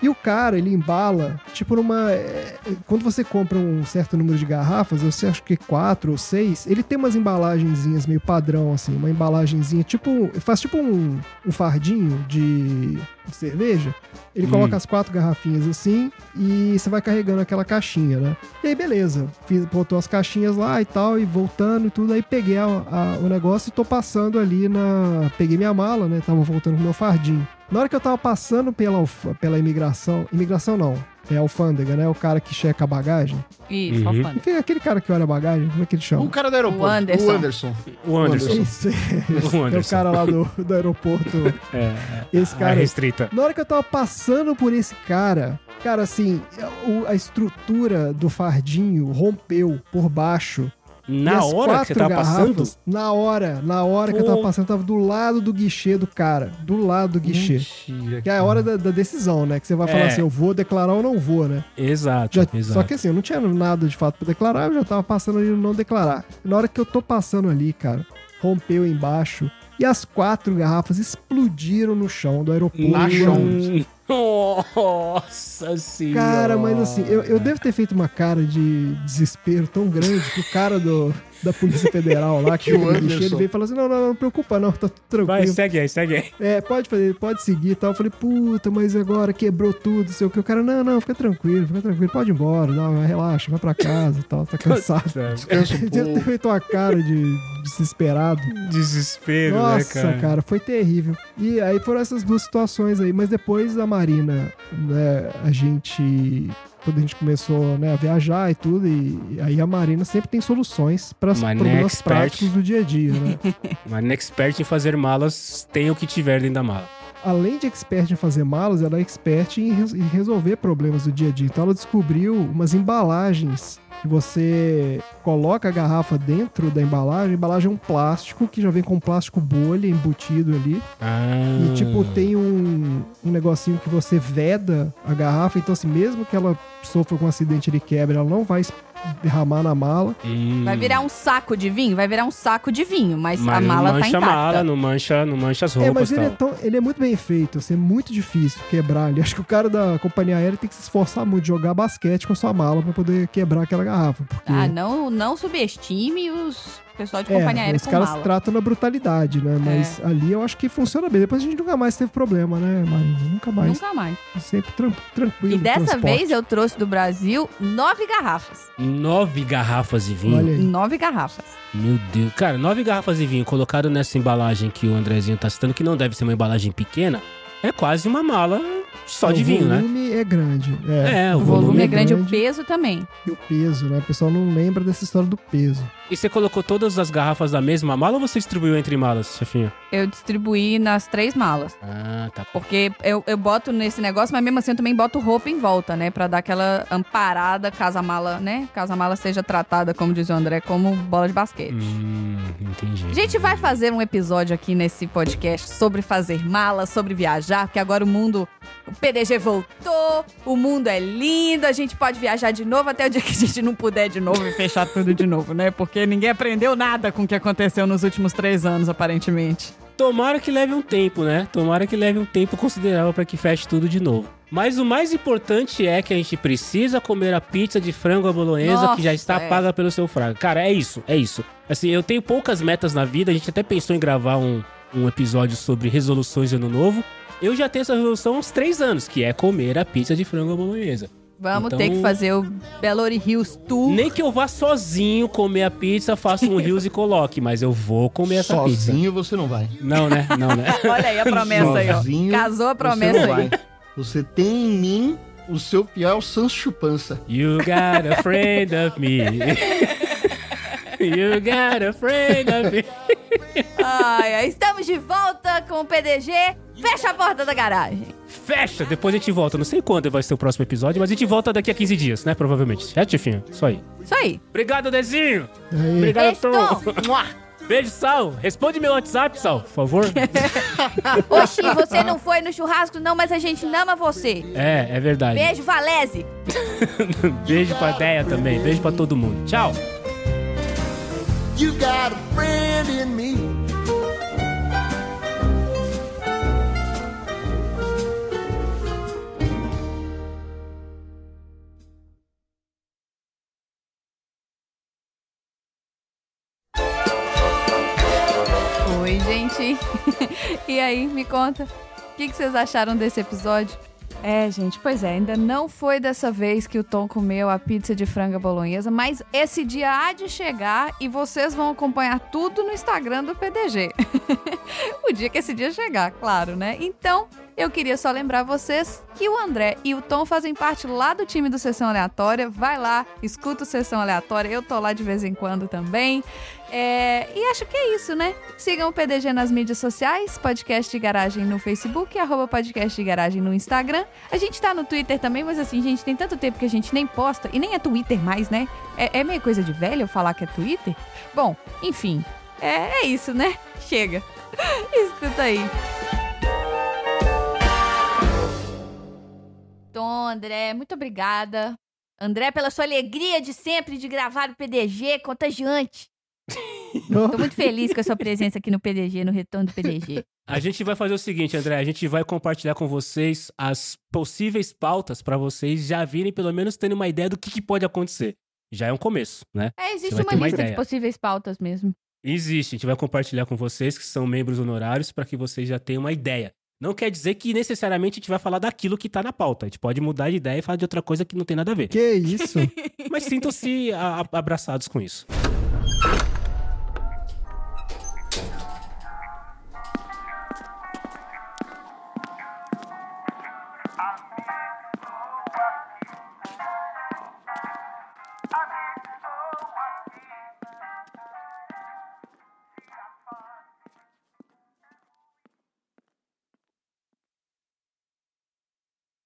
E o cara, ele embala, tipo numa. é, Quando você compra um certo número de garrafas, eu acho que quatro ou seis, ele tem umas embalagenzinhas meio padrão, assim, uma embalagenzinha, tipo. Faz tipo um, um fardinho de, de cerveja. Ele Hum. coloca as quatro garrafinhas assim e você vai carregando aquela caixinha, né? E aí, beleza. Fiz, botou as caixinhas lá e tal, e voltando e tudo. Aí peguei a- a- o negócio e tô passando ali na. Peguei minha mala, né? Tava voltando com meu fardinho. Na hora que eu tava passando pela, pela imigração. Imigração não. É a alfândega, né? O cara que checa a bagagem. Isso, Uhum. alfândega. Enfim, aquele cara que olha a bagagem, como é que ele chama? O cara do aeroporto. O Anderson. O Anderson. O Anderson. Isso, O é o Anderson. cara lá do, do aeroporto. É, Esse a cara. restrita. Na hora que eu tava passando por esse cara, cara, assim, a estrutura do fardinho rompeu por baixo. Na hora que você tava passando, Na hora, na hora que eu tava Pô. passando, eu tava do lado do guichê do cara. Do lado do guichê. Mentira, Que é a hora da, da decisão, né? Que você vai falar É. assim, eu vou declarar ou não vou, né? Exato, Já- exato. só que assim, eu não tinha nada de fato pra declarar, eu já tava passando ali no não declarar. Na hora que eu tô passando ali, cara, rompeu embaixo e as quatro garrafas explodiram no chão do aeroporto. Na chão. Nossa senhora. Cara, mas assim, eu, eu devo ter feito uma cara de desespero tão grande que o cara do, da Polícia Federal lá, que Que o Anderson. ele veio e falou assim: não, não, não, não preocupa não, tá tudo Vai, tranquilo. segue aí, segue aí. É, pode fazer, pode seguir e tal. Eu falei, puta, mas agora quebrou tudo, não sei o que. O cara, não, não, fica tranquilo, fica tranquilo, pode ir embora, não, relaxa, vai pra casa e tal, tá cansado. Descansa um devo ter feito uma cara de desesperado. Desespero, né, Nossa, cara? cara? foi terrível. E aí foram essas duas situações aí. Mas depois a Marina, né, a gente. Quando a gente começou né, a viajar e tudo, e aí a Marina sempre tem soluções para os Marina é problemas expert. práticos do dia a dia, né? Mas expert em fazer malas tem o que tiver dentro da mala. Além de expert em fazer malas, ela é expert em, res- em resolver problemas do dia a dia. Então ela descobriu umas embalagens que você coloca a garrafa dentro da embalagem. A embalagem é um plástico que já vem com plástico bolha embutido ali. Ah. E, tipo, tem um, um negocinho que você veda a garrafa. Então, assim, mesmo que ela sofra com um acidente e quebra, ela não vai derramar na mala. Hum. Vai virar um saco de vinho? Vai virar um saco de vinho, mas, Mas a mala não tá mancha intacta. a mala, não mancha, não mancha as é, roupas mas e ele é, tão, ele é muito bem feito. Assim, é muito difícil quebrar ele. Acho que o cara da companhia aérea tem que se esforçar muito, jogar basquete com a sua mala pra poder quebrar aquela garrafa. Porque, Ah, não, não subestime os pessoal de é, companhia aérea os com caras mala. É. tratam na brutalidade, né? Mas ali eu acho que funciona bem. Depois a gente nunca mais teve problema, né, Marina? Nunca mais. Nunca mais. Sempre tran- tranquilo. E dessa transporte. vez eu trouxe do Brasil nove garrafas. Nove garrafas de vinho. Olha aí. Nove garrafas. Meu Deus. Cara, nove garrafas de vinho colocado nessa embalagem que o Andrezinho tá citando, que não deve ser uma embalagem pequena, é quase uma mala só de vinho, o né? volume é grande. É. É, O volume é grande, o peso também. E o peso, né? O pessoal não lembra dessa história do peso. E você colocou todas as garrafas da mesma mala ou você distribuiu entre malas, chefinho? Eu distribuí nas três malas. Ah, tá. Porque eu, eu boto nesse negócio, mas mesmo assim eu também boto roupa em volta, né? Pra dar aquela amparada caso a mala, né? Caso a mala seja tratada, como diz o André, como bola de basquete. Hum, entendi. A gente vai fazer um episódio aqui nesse podcast sobre fazer malas, sobre viajar, porque agora o mundo. O PDG voltou, o mundo é lindo, a gente pode viajar de novo até o dia que a gente não puder de novo e fechar tudo de novo, né? Porque ninguém aprendeu nada com o que aconteceu nos últimos três anos, aparentemente. Tomara que leve um tempo, né? Tomara que leve um tempo considerável para que feche tudo de novo. Mas o mais importante é que a gente precisa comer a pizza de frango à bolonhesa que já está é. paga pelo seu fraga. Cara, é isso, é isso. Assim, eu tenho poucas metas na vida, a gente até pensou em gravar um, um episódio sobre resoluções de ano novo. Eu já tenho essa resolução há uns três anos, que é comer a pizza de frango à bolonhesa. Vamos Então- ter que fazer o Bellori Hills Tour. Nem que eu vá sozinho comer a pizza, faça um rios e coloque, mas eu vou comer essa pizza. Sozinho você não vai. Não, né? Não, né? Olha aí a promessa aí, ó. Sozinho Casou a você promessa não aí. vai. Você tem em mim o seu fiel Sans Chupança. You got a friend of me. You got a friend of me. Ai, estamos de volta com o PDG. Fecha a porta da garagem. Fecha! Depois a gente volta. Não sei quando vai ser o próximo episódio, mas a gente volta daqui a 15 dias, né? Provavelmente. Certo, chefinho? Isso aí. Isso aí. Obrigado, Dezinho! Aí, Obrigado, Tom! Beijo, Sal! Responde meu WhatsApp, Sal, por favor. Oxi, você não foi no churrasco, não, mas a gente ama você. é, é verdade. Beijo, Valese. Beijo pra Deia também. Beijo pra todo mundo. Tchau! You got a friend in me. Aí, me conta. O que, que vocês acharam desse episódio? É, gente, pois é, ainda não foi dessa vez que o Tom comeu a pizza de franga bolonhesa, mas esse dia há de chegar e vocês vão acompanhar tudo no Instagram do PDG. o dia que esse dia chegar, claro, né? Então, eu queria só lembrar vocês que o André e o Tom fazem parte lá do time do Sessão Aleatória. Vai lá, escuta o Sessão Aleatória, eu tô lá de vez em quando também. É, e acho que é isso, né? Sigam o PDG nas mídias sociais, podcast de garagem no Facebook, arroba podcast de garagem no Instagram. A gente tá no Twitter também, mas assim, gente, tem tanto tempo que a gente nem posta, e nem é Twitter mais, né? É, é meio coisa de velho eu falar que é Twitter. Bom, enfim, é, é isso, né? Chega. Escuta aí. Tom, André, muito obrigada. André, pela sua alegria de sempre de gravar o PDG contagiante. Tô muito feliz com a sua presença aqui no PDG, no retorno do PDG. A gente vai fazer o seguinte, André. A gente vai compartilhar com vocês as possíveis pautas pra vocês já virem, pelo menos, tendo uma ideia do que, que pode acontecer. Já é um começo, né? É, existe uma lista de possíveis pautas mesmo. Existe. A gente vai compartilhar com vocês que são membros honorários para que vocês já tenham uma ideia. Não quer dizer que necessariamente a gente vai falar daquilo que tá na pauta. A gente pode mudar de ideia e falar de outra coisa que não tem nada a ver. Que isso? Mas sintam-se abraçados com isso.